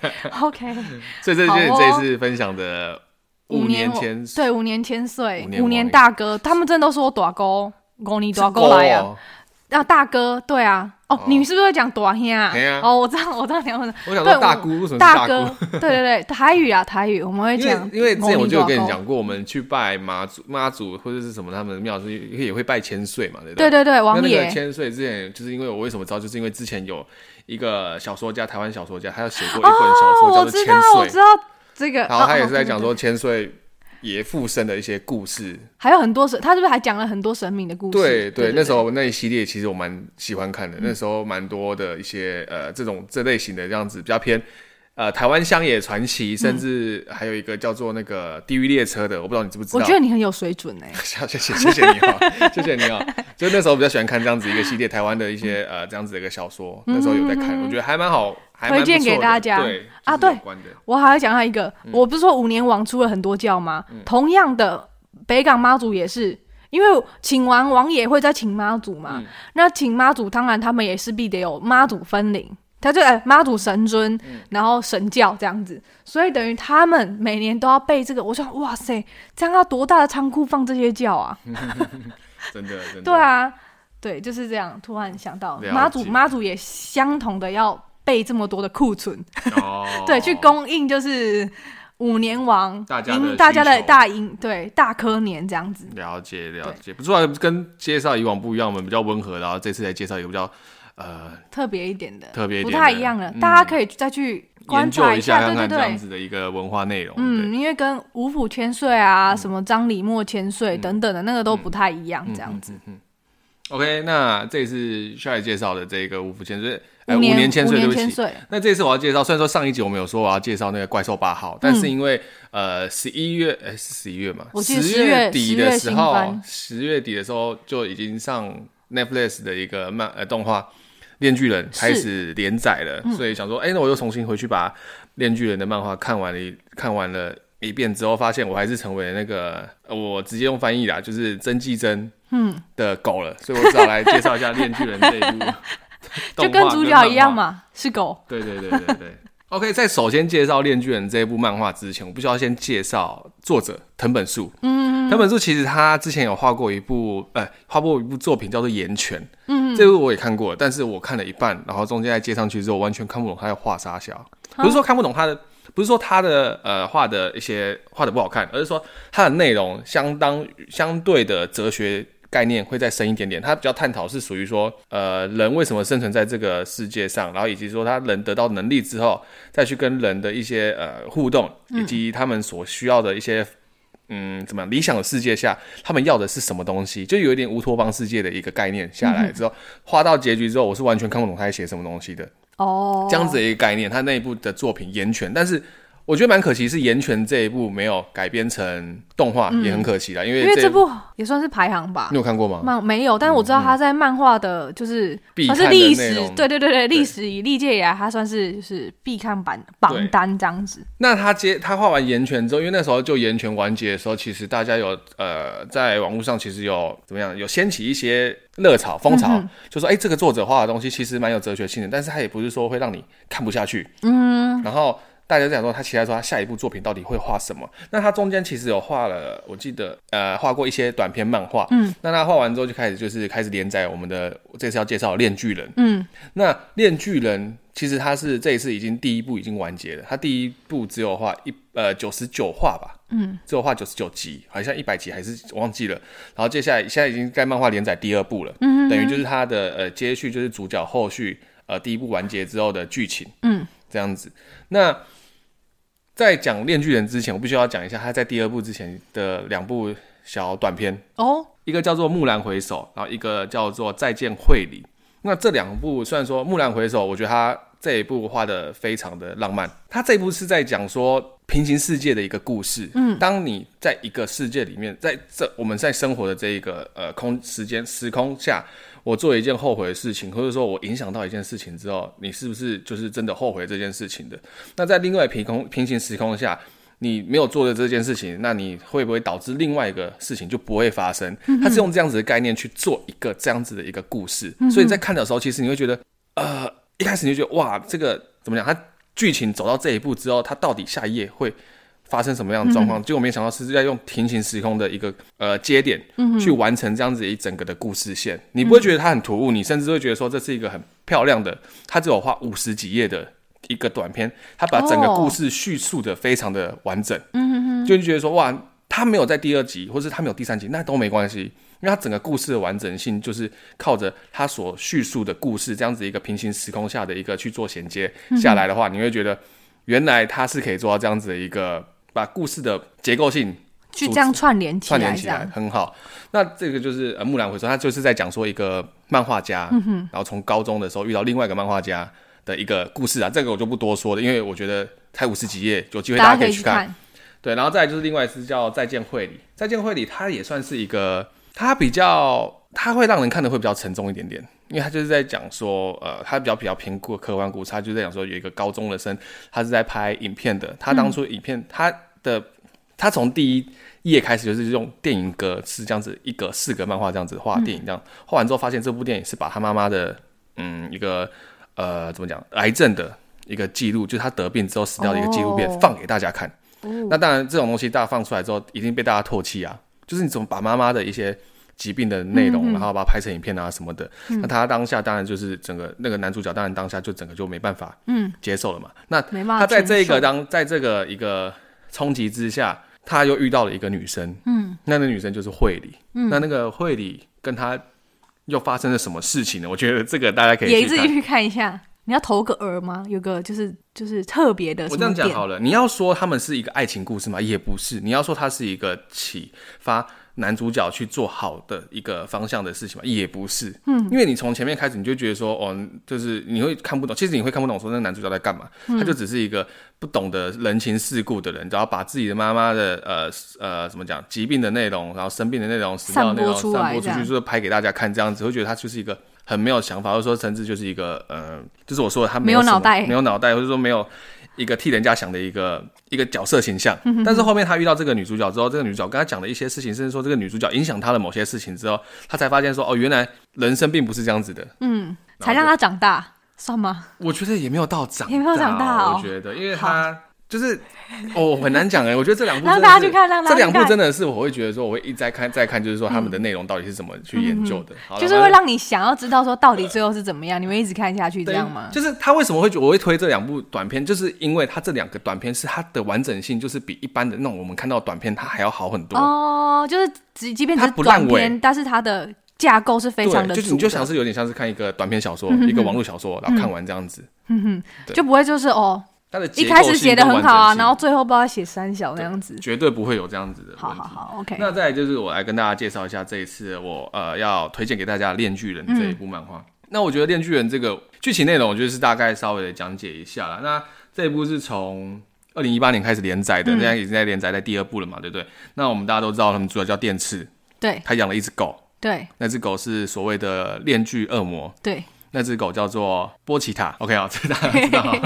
OK，所以这就是这次分享的五年前，对，五年千岁，五年大哥，他们真的都说我大哥，五年大哥来啊。啊，大哥，对啊，哦，你是不是会讲短兄啊？哦，我知道，我知道你要问。我想说大姑，为什么是大哥？对对对，台语啊，台语，我们会讲。因为之前我就有跟你讲过，我们去拜妈祖、妈祖或者是什么他们的庙，是也会拜千岁嘛，对不对？对对对，王爷。千岁之前，就是因为我为什么知道，就是因为之前有一个小说家，台湾小说家，他有写过一本小说叫做《千岁》，我知道这个。然后他也是在讲说千岁。爷附身的一些故事，还有很多神，他是不是还讲了很多神明的故事？对对，对对，那时候那一系列其实我蛮喜欢看的，嗯、那时候蛮多的一些呃这种这类型的这样子比较偏。呃，台湾乡野传奇，甚至还有一个叫做那个地狱列车的，我不知道你知不知道？我觉得你很有水准 哎，谢谢谢谢你哈，谢谢你 啊！就那时候比较喜欢看这样子一个系列，台湾的一些呃这样子的一个小说，那时候有在看，我觉得还蛮好，推荐给大家。对啊，对，我还要讲他一个，我不是说五年王出了很多教吗？同样的，北港妈祖也是，因为请完王爷会再请妈祖嘛，那请妈祖，当然他们也是必得有妈祖分灵。他就哎，妈祖神尊，然后神教这样子，嗯、所以等于他们每年都要备这个。我想哇塞，这样要多大的仓库放这些教啊？真的，真的。对啊，对，就是这样。突然想到，解妈祖妈祖也相同的要备这么多的库存，哦、对，去供应就是五年王大家的大家的大营，对大科年这样子。了解了解，对不错，跟介绍以往不一样，我们比较温和，然后这次来介绍一个比较。呃，特别一点的，特别不太一样的，大家可以再去观察一下，对对对，这样子的一个文化内容。嗯，因为跟五府千岁啊，什么张李莫千岁等等的那个都不太一样，这样子。嗯，OK，那这次下来介绍的这个五府千岁，哎，五年千岁，对不起。那这次我要介绍，虽然说上一集我们有说我要介绍那个怪兽八号，但是因为呃十一月，哎是十一月嘛，十月底的时候，十月底的时候就已经上 Netflix 的一个漫呃动画。链锯人开始连载了，嗯、所以想说，哎、欸，那我又重新回去把链锯人的漫画看完了，看完了一遍之后，发现我还是成为那个我直接用翻译啦，就是曾纪珍嗯的狗了，嗯、所以我只好来介绍一下《链锯人》这一部，就跟主角一样嘛，是狗。对对对对对。OK，在首先介绍《链锯人》这一部漫画之前，我必须要先介绍作者藤本树。嗯，藤本树其实他之前有画过一部，呃，画过一部作品叫做《岩泉》。嗯，这部我也看过，但是我看了一半，然后中间再接上去之后，完全看不懂他在画啥小。不是说看不懂他的，不是说他的呃画的一些画的不好看，而是说他的内容相当相对的哲学。概念会再深一点点，它比较探讨是属于说，呃，人为什么生存在这个世界上，然后以及说他人得到能力之后，再去跟人的一些呃互动，以及他们所需要的一些，嗯，怎么样理想的世界下，他们要的是什么东西，就有一点乌托邦世界的一个概念下来之后，画到结局之后，我是完全看不懂他在写什么东西的。哦，这样子的一个概念，他那一部的作品《炎拳》，但是。我觉得蛮可惜，是《炎拳》这一部没有改编成动画，嗯、也很可惜啦。因为因为这部也算是排行吧。你有看过吗？漫没有，但是我知道他在漫画的，就是它是历史，对对对对，历史以历届以来，他算是就是必看版榜单这样子。那他接他画完《炎拳》之后，因为那时候就《炎拳》完结的时候，其实大家有呃在网络上其实有怎么样，有掀起一些热潮风潮，嗯、就说哎、欸，这个作者画的东西其实蛮有哲学性的，但是他也不是说会让你看不下去。嗯，然后。大家在讲说，他期待说他下一部作品到底会画什么？那他中间其实有画了，我记得呃画过一些短篇漫画。嗯，那他画完之后就开始就是开始连载我们的这次要介绍的《链锯人》。嗯，那《链巨人》其实他是这一次已经第一部已经完结了，他第一部只有画一呃九十九画吧。嗯，只有画九十九集，好像一百集还是我忘记了。然后接下来现在已经该漫画连载第二部了。嗯等于就是他的呃接续就是主角后续呃第一部完结之后的剧情。嗯，这样子那。在讲《链锯人》之前，我必须要讲一下他在第二部之前的两部小短片哦，一个叫做《蓦然回首》，然后一个叫做《再见绘梨》。那这两部虽然说《蓦然回首》，我觉得他这一部画的非常的浪漫。他这一部是在讲说平行世界的一个故事。嗯，当你在一个世界里面，在这我们在生活的这一个呃空时间时空下。我做一件后悔的事情，或者说我影响到一件事情之后，你是不是就是真的后悔这件事情的？那在另外平空平行时空下，你没有做的这件事情，那你会不会导致另外一个事情就不会发生？他是用这样子的概念去做一个这样子的一个故事，嗯、所以在看的时候，其实你会觉得，呃，一开始你就觉得哇，这个怎么讲？它剧情走到这一步之后，它到底下一页会？发生什么样的状况？结果没想到是在用平行时空的一个呃节点去完成这样子一整个的故事线。你不会觉得它很突兀，你甚至会觉得说这是一个很漂亮的。它只有画五十几页的一个短片，它把整个故事叙述的非常的完整。嗯，就觉得说哇，它没有在第二集，或是它没有第三集，那都没关系，因为它整个故事的完整性就是靠着它所叙述的故事这样子一个平行时空下的一个去做衔接下来的话，你会觉得原来它是可以做到这样子的一个。把故事的结构性去这样串联起来，串联起来很好。那这个就是呃，木兰回首，他就是在讲说一个漫画家，嗯、然后从高中的时候遇到另外一个漫画家的一个故事啊。这个我就不多说了，因为我觉得才五十几页，有机会大家可以去看。看对，然后再来就是另外一次叫《再见会里》，《再见会里》它也算是一个，它比较，它会让人看的会比较沉重一点点，因为他就是在讲说，呃，他比较比较偏过科幻故事，他就在讲说有一个高中的生，他是在拍影片的，他当初影片他。嗯的，他从第一页开始就是用电影格式这样子一个四格漫画这样子画电影，这样画完之后发现这部电影是把他妈妈的嗯一个呃怎么讲癌症的一个记录，就是他得病之后死掉的一个纪录片放给大家看。哦、那当然这种东西大家放出来之后，一定被大家唾弃啊！就是你怎么把妈妈的一些疾病的内容，嗯、然后把它拍成影片啊什么的？嗯、那他当下当然就是整个那个男主角当然当下就整个就没办法嗯接受了嘛。嗯、那他在这一个当在这个一个。冲击之下，他又遇到了一个女生，嗯，那那女生就是惠理，嗯，那那个惠理跟他又发生了什么事情呢？我觉得这个大家可以也自己去看一下。你要投个儿吗？有个就是就是特别的。我这样讲好了，你要说他们是一个爱情故事吗？也不是。你要说它是一个启发。男主角去做好的一个方向的事情嘛，也不是，嗯，因为你从前面开始你就觉得说，哦，就是你会看不懂，其实你会看不懂说那个男主角在干嘛，嗯、他就只是一个不懂得人情世故的人，然后把自己的妈妈的呃呃怎么讲疾病的内容，然后生病的内容，死掉的内容散播出去，就是拍给大家看这样子，会觉得他就是一个很没有想法，或者说甚至就是一个呃，就是我说的他没有脑袋，没有脑袋，或者说没有一个替人家想的一个一个角色形象。但是后面他遇到这个女主角之后，这个女主角跟他讲了一些事情，甚至说这个女主角影响他的某些事情之后，他才发现说哦，原来人生并不是这样子的。嗯，才让他长大，算吗？我觉得也没有到长大，也没有长大哦。我觉得，因为他。就是哦，很难讲哎，我觉得这两部让大家去看，这两部真的是我会觉得说，我会一直在看再看，就是说他们的内容到底是怎么去研究的，嗯、就是会让你想要知道说到底最后是怎么样，你会一直看下去这样吗？就是他为什么会我会推这两部短片，就是因为他这两个短片是它的完整性，就是比一般的那种我们看到短片它还要好很多。哦。就是即即便是短片，但是它的架构是非常的，就是你就像是有点像是看一个短篇小说，一个网络小说，然后看完这样子，嗯哼，就不会就是哦。一开始写的很好啊，然后最后不知道写三小那样子，绝对不会有这样子的。好好好，OK。那再来就是我来跟大家介绍一下这一次我呃要推荐给大家《链锯人》这一部漫画。嗯、那我觉得《链锯人》这个剧情内容，我觉得是大概稍微的讲解一下啦。那这一部是从二零一八年开始连载的，现在已经在连载在第二部了嘛，对不对？那我们大家都知道，他们主角叫电次，对，他养了一只狗，对，那只狗是所谓的链锯恶魔，对，那只狗叫做波奇塔。OK 啊，这大家知道。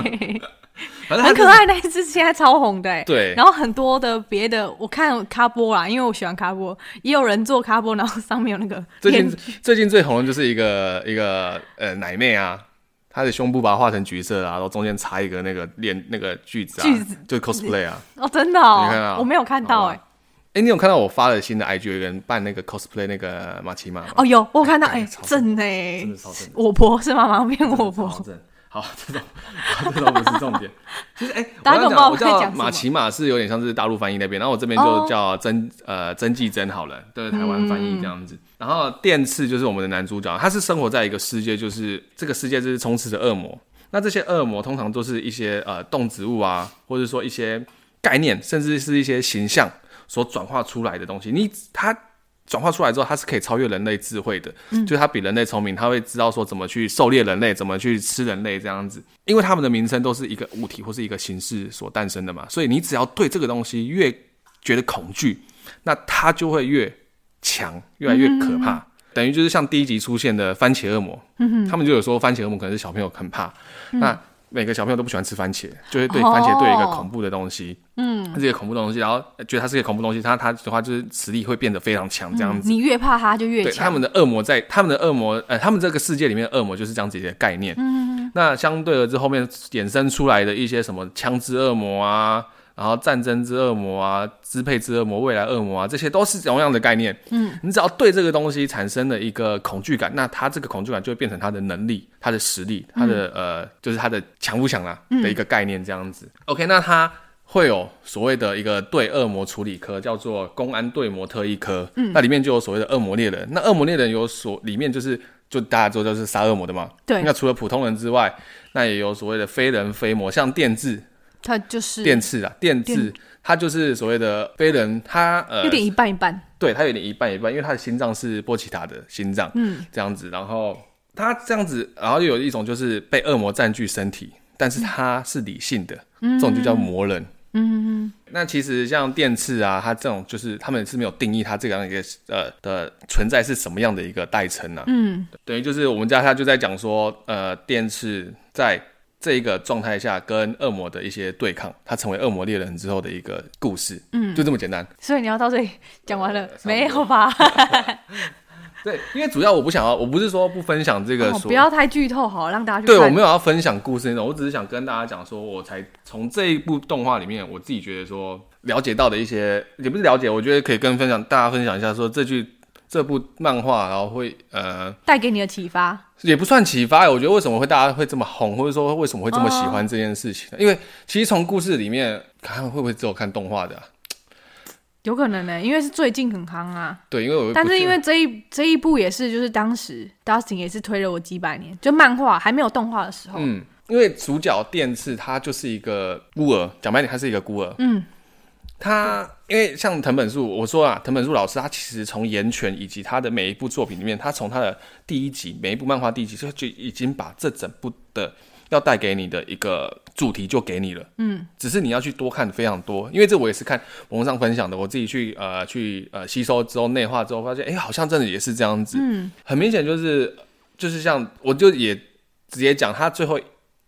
很可爱那一只，现在超红的、欸。对，然后很多的别的，我看卡波啦，因为我喜欢卡波，也有人做卡波，然后上面有那个。最近最近最红的就是一个一个呃奶妹啊，她的胸部把它画成橘色啊，然后中间插一个那个链那个句子啊，句子就 cosplay 啊。哦，真的哦，你看啊，我没有看到哎、欸。哎、欸，你有看到我发了新的 IG 有人扮那个 cosplay 那个马奇玛吗？哦，有，我有看到，哎、欸，正哎，真的超正。我婆是妈妈变我婆。好，这种这种不是重点。其实，哎、欸，我刚讲，我叫马奇马是有点像是大陆翻译那边，然后我这边就叫曾、哦、呃曾纪真好了，对，台湾翻译这样子。嗯、然后电次就是我们的男主角，他是生活在一个世界，就是这个世界就是充斥着恶魔。那这些恶魔通常都是一些呃动植物啊，或者说一些概念，甚至是一些形象所转化出来的东西。你他。转化出来之后，它是可以超越人类智慧的，嗯、就是它比人类聪明，它会知道说怎么去狩猎人类，怎么去吃人类这样子。因为他们的名称都是一个物体或是一个形式所诞生的嘛，所以你只要对这个东西越觉得恐惧，那它就会越强，越来越可怕。嗯、等于就是像第一集出现的番茄恶魔，他们就有说番茄恶魔可能是小朋友很怕，嗯、那。每个小朋友都不喜欢吃番茄，就会对番茄对一个恐怖的东西，嗯，这个恐怖的东西，然后觉得它是一个恐怖东西，它它的话就是实力会变得非常强，这样子。你越怕它就越强。对，他们的恶魔在他们的恶魔，呃，他们这个世界里面的恶魔就是这样子一个概念。嗯，那相对而之后面衍生出来的一些什么枪支恶魔啊。然后战争之恶魔啊，支配之恶魔，未来恶魔啊，这些都是同样的概念。嗯，你只要对这个东西产生了一个恐惧感，那他这个恐惧感就会变成他的能力、他的实力、他的、嗯、呃，就是他的强不强啦的一个概念，这样子。嗯、OK，那他会有所谓的一个对恶魔处理科，叫做公安对魔特异科。嗯，那里面就有所谓的恶魔猎人。那恶魔猎人有所里面就是就大家知道就是杀恶魔的嘛。对。那除了普通人之外，那也有所谓的非人非魔，像电次。他就是电刺啊，电刺，他就是所谓的非人，他呃有点一半一半，对他有点一半一半，因为他的心脏是波奇塔的心脏，嗯，这样子，然后他这样子，然后又有一种就是被恶魔占据身体，但是他是理性的，嗯，这种就叫魔人，嗯，那其实像电刺啊，他这种就是他们是没有定义他这样一个呃的存在是什么样的一个代称呢？嗯，等于就是我们家他就在讲说，呃，电刺在。这一个状态下跟恶魔的一些对抗，他成为恶魔猎人之后的一个故事，嗯，就这么简单。所以你要到这里讲完了 没有吧？对，因为主要我不想要，我不是说不分享这个说，哦，不要太剧透，好让大家去对，我没有要分享故事那种，我只是想跟大家讲说，我才从这一部动画里面，我自己觉得说了解到的一些，也不是了解，我觉得可以跟分享大家分享一下，说这句。这部漫画，然后会呃带给你的启发，也不算启发。我觉得为什么会大家会这么红，或者说为什么会这么喜欢这件事情？哦、因为其实从故事里面看，会不会只有看动画的、啊？有可能呢、欸，因为是最近很夯啊。对，因为我但是因为这一这一部也是，就是当时 Dustin 也是推了我几百年，就漫画还没有动画的时候。嗯，因为主角电次他就是一个孤儿，讲白点，他是一个孤儿。嗯。他因为像藤本树，我说啊，藤本树老师他其实从炎拳以及他的每一部作品里面，他从他的第一集每一部漫画第一集就就已经把这整部的要带给你的一个主题就给你了，嗯，只是你要去多看非常多，因为这我也是看网络上分享的，我自己去呃去呃吸收之后内化之后发现，哎、好像真的也是这样子，嗯，很明显就是就是像我就也直接讲他最后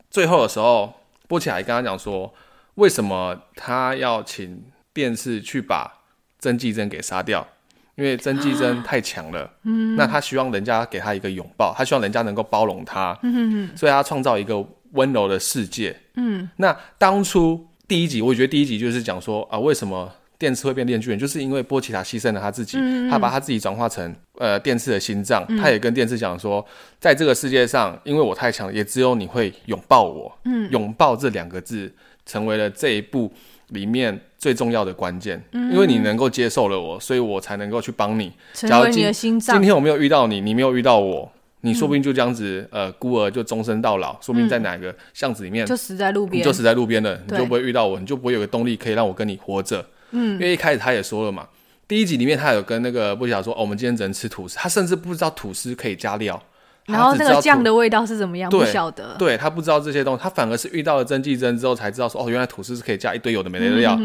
最后的时候。波奇塔跟他讲说，为什么他要请电视去把曾纪珍给杀掉？因为曾纪珍太强了，嗯，那他希望人家给他一个拥抱，他希望人家能够包容他，嗯，所以他创造一个温柔的世界，嗯，那当初第一集，我觉得第一集就是讲说啊，为什么电池会变电锯人，就是因为波奇塔牺牲了他自己，嗯、他把他自己转化成呃电池的心脏，嗯、他也跟电池讲说，在这个世界上，因为我太强，也只有你会拥抱我，嗯，拥抱这两个字成为了这一部里面。最重要的关键，因为你能够接受了我，所以我才能够去帮你。成为你的心脏。今天我没有遇到你，你没有遇到我，你说不定就这样子，呃，孤儿就终身到老，说不定在哪个巷子里面就死在路边，就死在路边了，你就不会遇到我，你就不会有个动力可以让我跟你活着。嗯，因为一开始他也说了嘛，第一集里面他有跟那个布奇塔说，哦，我们今天只能吃吐司，他甚至不知道吐司可以加料。然后那个酱的味道是怎么样？不晓得。对，他不知道这些东西，他反而是遇到了曾纪珍之后才知道说，哦，原来吐司是可以加一堆有的没的料。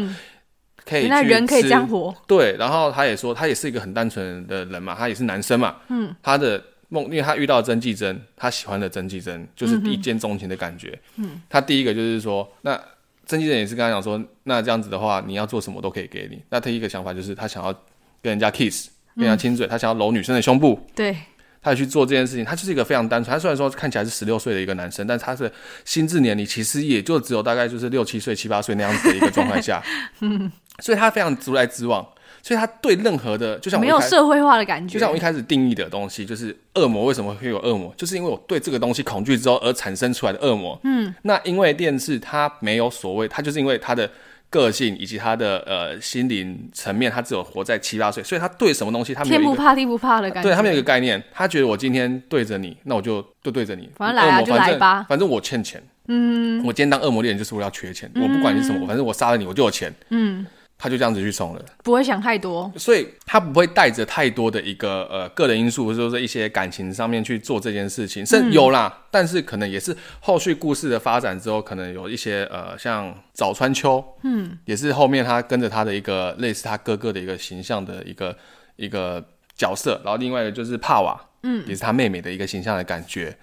可以，那人可以这样活。对，然后他也说，他也是一个很单纯的人嘛，他也是男生嘛。嗯，他的梦，因为他遇到曾纪珍，他喜欢的曾纪珍，就是一见钟情的感觉。嗯，他第一个就是说，那曾纪珍也是跟他讲说，那这样子的话，你要做什么都可以给你。那他一个想法就是，他想要跟人家 kiss，跟人家亲嘴，他想要搂女生的胸部。对，他去做这件事情，他就是一个非常单纯。他虽然说看起来是十六岁的一个男生，但他是心智年龄其实也就只有大概就是六七岁、七八岁那样子的一个状态下。嗯。所以他非常直来直往，所以他对任何的，就像我没有社会化的感觉，就像我一开始定义的东西，就是恶魔为什么会有恶魔，就是因为我对这个东西恐惧之后而产生出来的恶魔。嗯，那因为电视它没有所谓，它就是因为它的个性以及他的呃心灵层面，他只有活在七八岁，所以他对什么东西他没有天不怕地不怕的感觉。对，他没有一个概念，他觉得我今天对着你，那我就就对着你，反正来啊就来吧，反正我欠钱。嗯，我今天当恶魔猎人就是为了要缺钱，我不管你什么，反正我杀了你我就有钱。嗯。他就这样子去冲了，不会想太多，所以他不会带着太多的一个呃个人因素，或者说一些感情上面去做这件事情，是有啦，嗯、但是可能也是后续故事的发展之后，可能有一些呃像早川秋，嗯，也是后面他跟着他的一个类似他哥哥的一个形象的一个一个角色，然后另外一个就是帕瓦，嗯，也是他妹妹的一个形象的感觉。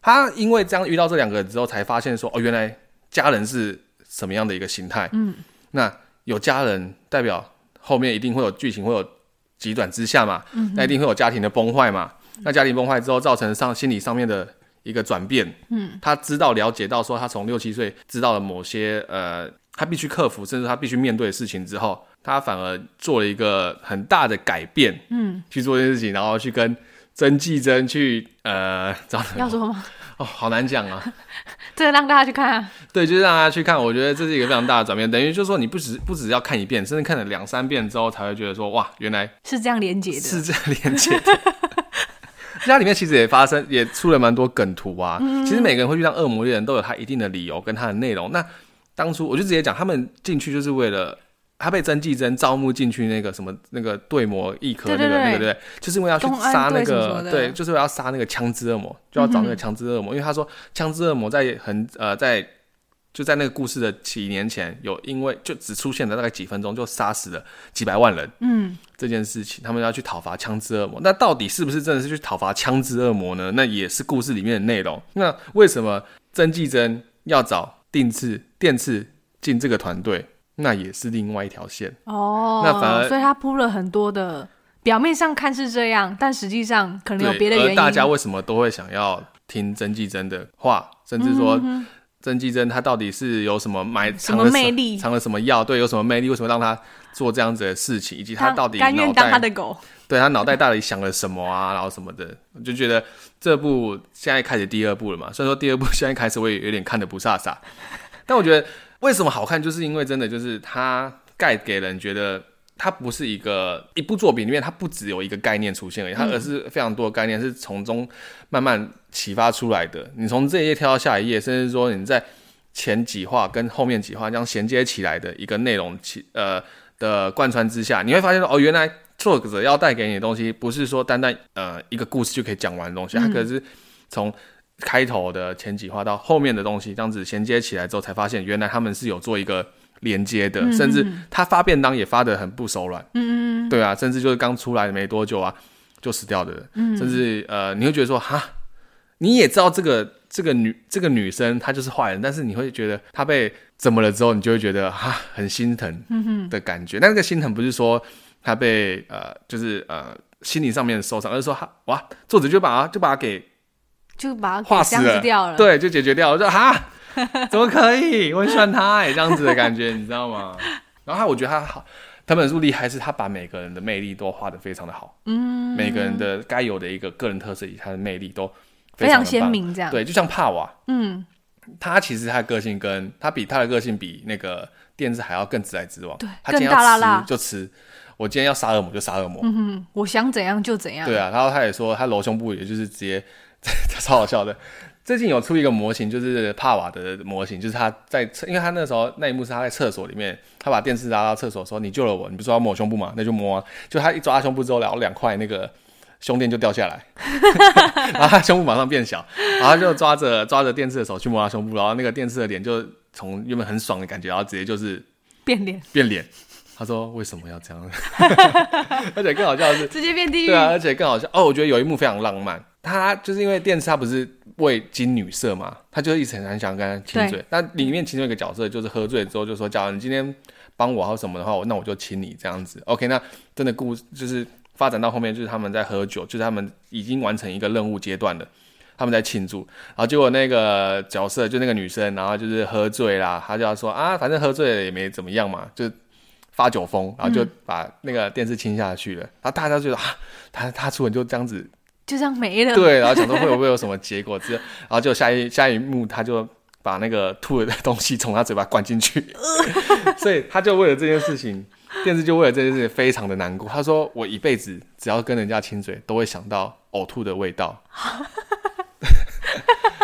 他因为这样遇到这两个人之后，才发现说哦，原来家人是什么样的一个形态，嗯，那。有家人代表后面一定会有剧情会有急转直下嘛，嗯、那一定会有家庭的崩坏嘛。嗯、那家庭崩坏之后造成上心理上面的一个转变，嗯，他知道了解到说他从六七岁知道了某些呃他必须克服甚至他必须面对的事情之后，他反而做了一个很大的改变，嗯，去做这件事情，然后去跟曾纪珍去呃找要说吗？哦，好难讲啊！这个让大家去看啊。对，就是让大家去看。我觉得这是一个非常大的转变，等于就是说，你不只不只要看一遍，甚至看了两三遍之后，才会觉得说，哇，原来是这样连接的，是这样连接的。它里面其实也发生，也出了蛮多梗图啊。嗯、其实每个人会遇到恶魔猎人都有他一定的理由跟他的内容。那当初我就直接讲，他们进去就是为了。他被曾纪珍招募进去那个什么那个对魔一科那个那个对，就是因为要去杀那个对，就是为了要杀那个枪支恶魔，就要找那个枪支恶魔，因为他说枪支恶魔在很呃在就在那个故事的几年前有因为就只出现了大概几分钟就杀死了几百万人，嗯，这件事情他们要去讨伐枪支恶魔，那到底是不是真的是去讨伐枪支恶魔呢？那也是故事里面的内容。那为什么曾纪珍要找定次电次进这个团队？那也是另外一条线哦，那反而，所以他铺了很多的，表面上看是这样，但实际上可能有别的原因。而大家为什么都会想要听曾纪珍的话，甚至说曾纪珍他到底是有什么埋藏了什么魅力，藏了什么药？对，有什么魅力？为什么让他做这样子的事情？以及他到底甘愿当他的狗？对，他脑袋到底想了什么啊？然后什么的，我就觉得这部现在开始第二部了嘛。虽然说第二部现在开始我也有点看得不飒飒，但我觉得。为什么好看？就是因为真的就是它盖给人觉得它不是一个一部作品里面，它不只有一个概念出现而已，它而是非常多的概念是从中慢慢启发出来的。你从这一页跳到下一页，甚至说你在前几话跟后面几话这样衔接起来的一个内容，其呃的贯穿之下，你会发现哦，原来作者要带给你的东西，不是说单单呃一个故事就可以讲完的东西，它可是从。开头的前几话到后面的东西，这样子衔接起来之后，才发现原来他们是有做一个连接的，嗯、甚至他发便当也发得很不手软，嗯嗯，对啊，甚至就是刚出来没多久啊就死掉的，嗯、甚至呃你会觉得说哈，你也知道这个这个女这个女生她就是坏人，但是你会觉得她被怎么了之后，你就会觉得哈很心疼的感觉。但那个心疼不是说她被呃就是呃心理上面受伤，而是说哈哇作者就把她就把她给就把它画死了掉了，对，就解决掉了。我说哈 怎么可以？我很喜欢他哎，这样子的感觉，你知道吗？然后他我觉得他好。藤本树厉害是他把每个人的魅力都画的非常的好，嗯，每个人的该有的一个个人特色以及他的魅力都非常鲜明，这样。对，就像帕瓦，嗯，他其实他的个性跟他比他的个性比那个电视还要更直来直往，对，他今天要吃就吃，我今天要杀恶魔就杀恶魔，嗯哼，我想怎样就怎样，对啊，然后他也说他揉胸部也就是直接 超好笑的。最近有出一个模型，就是帕瓦的模型，就是他在厕，因为他那时候那一幕是他在厕所里面，他把电视拉到厕所说：“你救了我，你不是说要摸胸部吗？那就摸啊。”就他一抓胸部之后，然后两块那个胸垫就掉下来，然后他胸部马上变小，然后就抓着抓着电视的手去摸他胸部，然后那个电视的脸就从原本很爽的感觉，然后直接就是变脸变脸。他说：“为什么要这样？” 而且更好笑的是，直接变地狱。对啊，而且更好笑哦，我觉得有一幕非常浪漫。他就是因为电视，他不是为金女色嘛，他就一直很想跟他亲嘴。那里面其中一个角色就是喝醉之后就说：“假如你今天帮我或什么的话，那我就亲你这样子。”OK，那真的故事就是发展到后面，就是他们在喝酒，就是他们已经完成一个任务阶段了，他们在庆祝。然后结果那个角色就那个女生，然后就是喝醉啦，他就要说啊，反正喝醉了也没怎么样嘛，就。发酒疯，然后就把那个电视亲下去了。嗯、然后大家都觉得啊，他他出门就这样子，就这样没了。对，然后想说会不会有什么结果？之后，然后就下一下一幕，他就把那个吐了的东西从他嘴巴灌进去。所以他就为了这件事情，电视就为了这件事情非常的难过。他说：“我一辈子只要跟人家亲嘴，都会想到呕吐的味道。”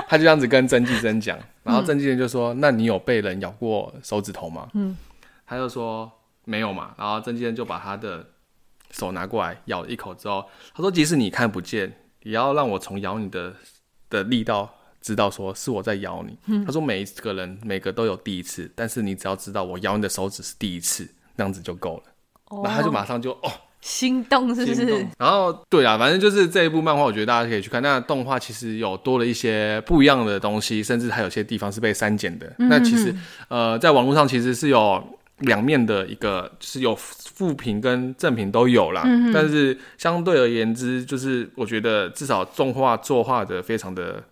他就这样子跟曾纪珍讲，然后曾纪珍就说：“嗯、那你有被人咬过手指头吗？”嗯，他就说。没有嘛，然后曾纪珍就把他的手拿过来咬了一口之后，他说：“即使你看不见，也要让我从咬你的的力道知道说是我在咬你。嗯”他说：“每一个人每个都有第一次，但是你只要知道我咬你的手指是第一次，那样子就够了。哦”然后他就马上就哦心动是不是？然后对啊，反正就是这一部漫画，我觉得大家可以去看。那动画其实有多了一些不一样的东西，甚至还有些地方是被删减的。那其实呃，在网络上其实是有。两面的一个就是有负评跟正评都有啦，嗯、但是相对而言之，就是我觉得至少动画作画的非常的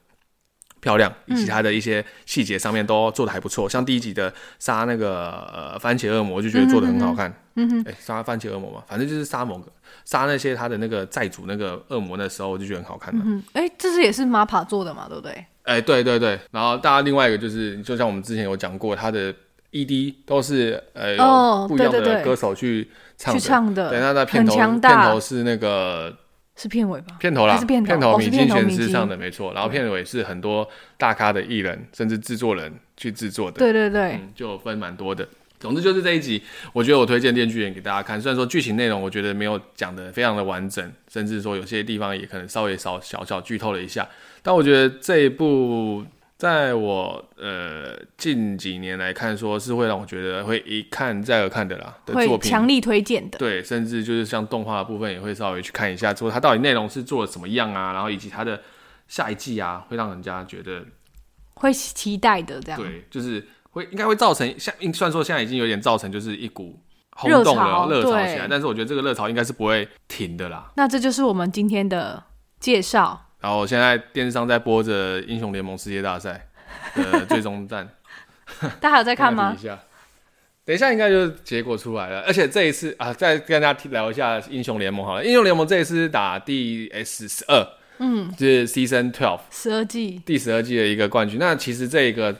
漂亮，以及它的一些细节上面都做的还不错。嗯、像第一集的杀那个呃番茄恶魔，我就觉得做的很好看。嗯哼，哎，杀番茄恶魔嘛，反正就是杀某个杀那些他的那个债主那个恶魔的时候，我就觉得很好看的。嗯，哎，这是也是 MAPPA 做的嘛，对不对？哎，对对对。然后大家另外一个就是，就像我们之前有讲过，他的。ED 都是呃有不一样的歌手去唱的，去唱的。对，那在片头片头是那个是片尾吧？片头啦，片头米津玄师唱的没错。然后片尾是很多大咖的艺人甚至制作人去制作的。对对对，就分蛮多的。总之就是这一集，我觉得我推荐《电锯人》给大家看。虽然说剧情内容我觉得没有讲的非常的完整，甚至说有些地方也可能稍微少小小剧透了一下，但我觉得这一部。在我呃近几年来看，说是会让我觉得会一看再而看的啦的作品，强力推荐的。对，甚至就是像动画的部分，也会稍微去看一下，说它到底内容是做的什么样啊，然后以及它的下一季啊，会让人家觉得会期待的这样。对，就是会应该会造成像，虽然说现在已经有点造成就是一股轰动了热潮起来，但是我觉得这个热潮应该是不会停的啦。那这就是我们今天的介绍。然后现在电视上在播着《英雄联盟世界大赛》的最终战，大家还有在看吗？等一下，等一下应该就是结果出来了。而且这一次啊，再跟大家聊一下《英雄联盟》好了，《英雄联盟》这一次打第 S 十二，嗯，就是 Season Twelve 十二季第十二季的一个冠军。那其实这一个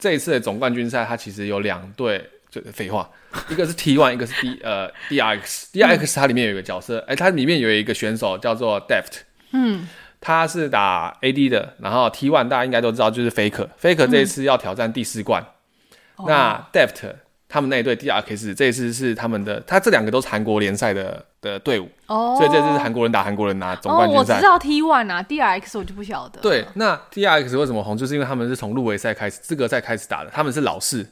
这一次的总冠军赛，它其实有两队，就废话，一个是 T One，一个是 D 呃 DRX。DRX 它里面有一个角色，哎、嗯，它里面有一个选手叫做 Deft，嗯。他是打 AD 的，然后 T1 大家应该都知道，就是 Faker，Faker 这一次要挑战第四冠。嗯、那 Deft 他们那一队 DRX 这一次是他们的，他这两个都是韩国联赛的的队伍，哦，所以这次是韩国人打韩国人拿总冠军赛。哦，我知道 T1 啊，DRX 我就不晓得。对，那 DRX 为什么红，就是因为他们是从入围赛开始，资格赛开始打的，他们是老四，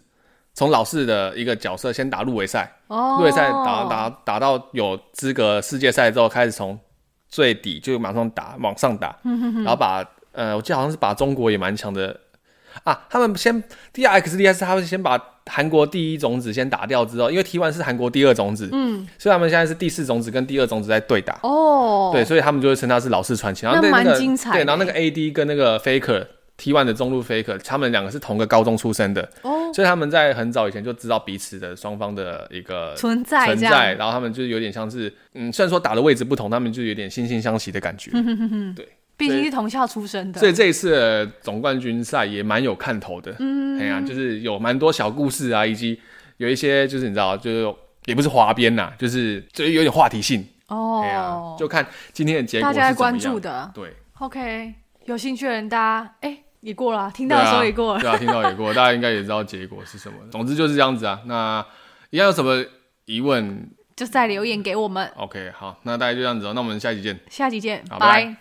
从老四的一个角色先打入围赛，哦，入围赛打打打到有资格世界赛之后，开始从。最底就马上打，往上打，然后把呃，我记得好像是把中国也蛮强的啊。他们先 DRX 厉害是他们先把韩国第一种子先打掉之后，因为 T one 是韩国第二种子，嗯，所以他们现在是第四种子跟第二种子在对打。哦，对，所以他们就会称他是老式传奇。然后那蛮、个、精彩。对，然后那个 AD 跟那个 Faker。T1 的中路 Faker，他们两个是同个高中出身的，哦，所以他们在很早以前就知道彼此的双方的一个存在存在，然后他们就有点像是，嗯，虽然说打的位置不同，他们就有点惺惺相惜的感觉，嗯、哼哼哼对，毕竟是同校出身的，所以这一次的总冠军赛也蛮有看头的，嗯，哎呀、啊，就是有蛮多小故事啊，以及有一些就是你知道，就是也不是花边呐，就是就有点话题性，哦，哎呀、啊，就看今天的结果是怎么样，大家关注的，对，OK，有兴趣的人大家哎。欸也过了，听到的时候也过了。对啊，听到也过了，大家应该也知道结果是什么。总之就是这样子啊。那一样有什么疑问，就再留言给我们。OK，好，那大家就这样子哦。那我们下期见。下期见，拜。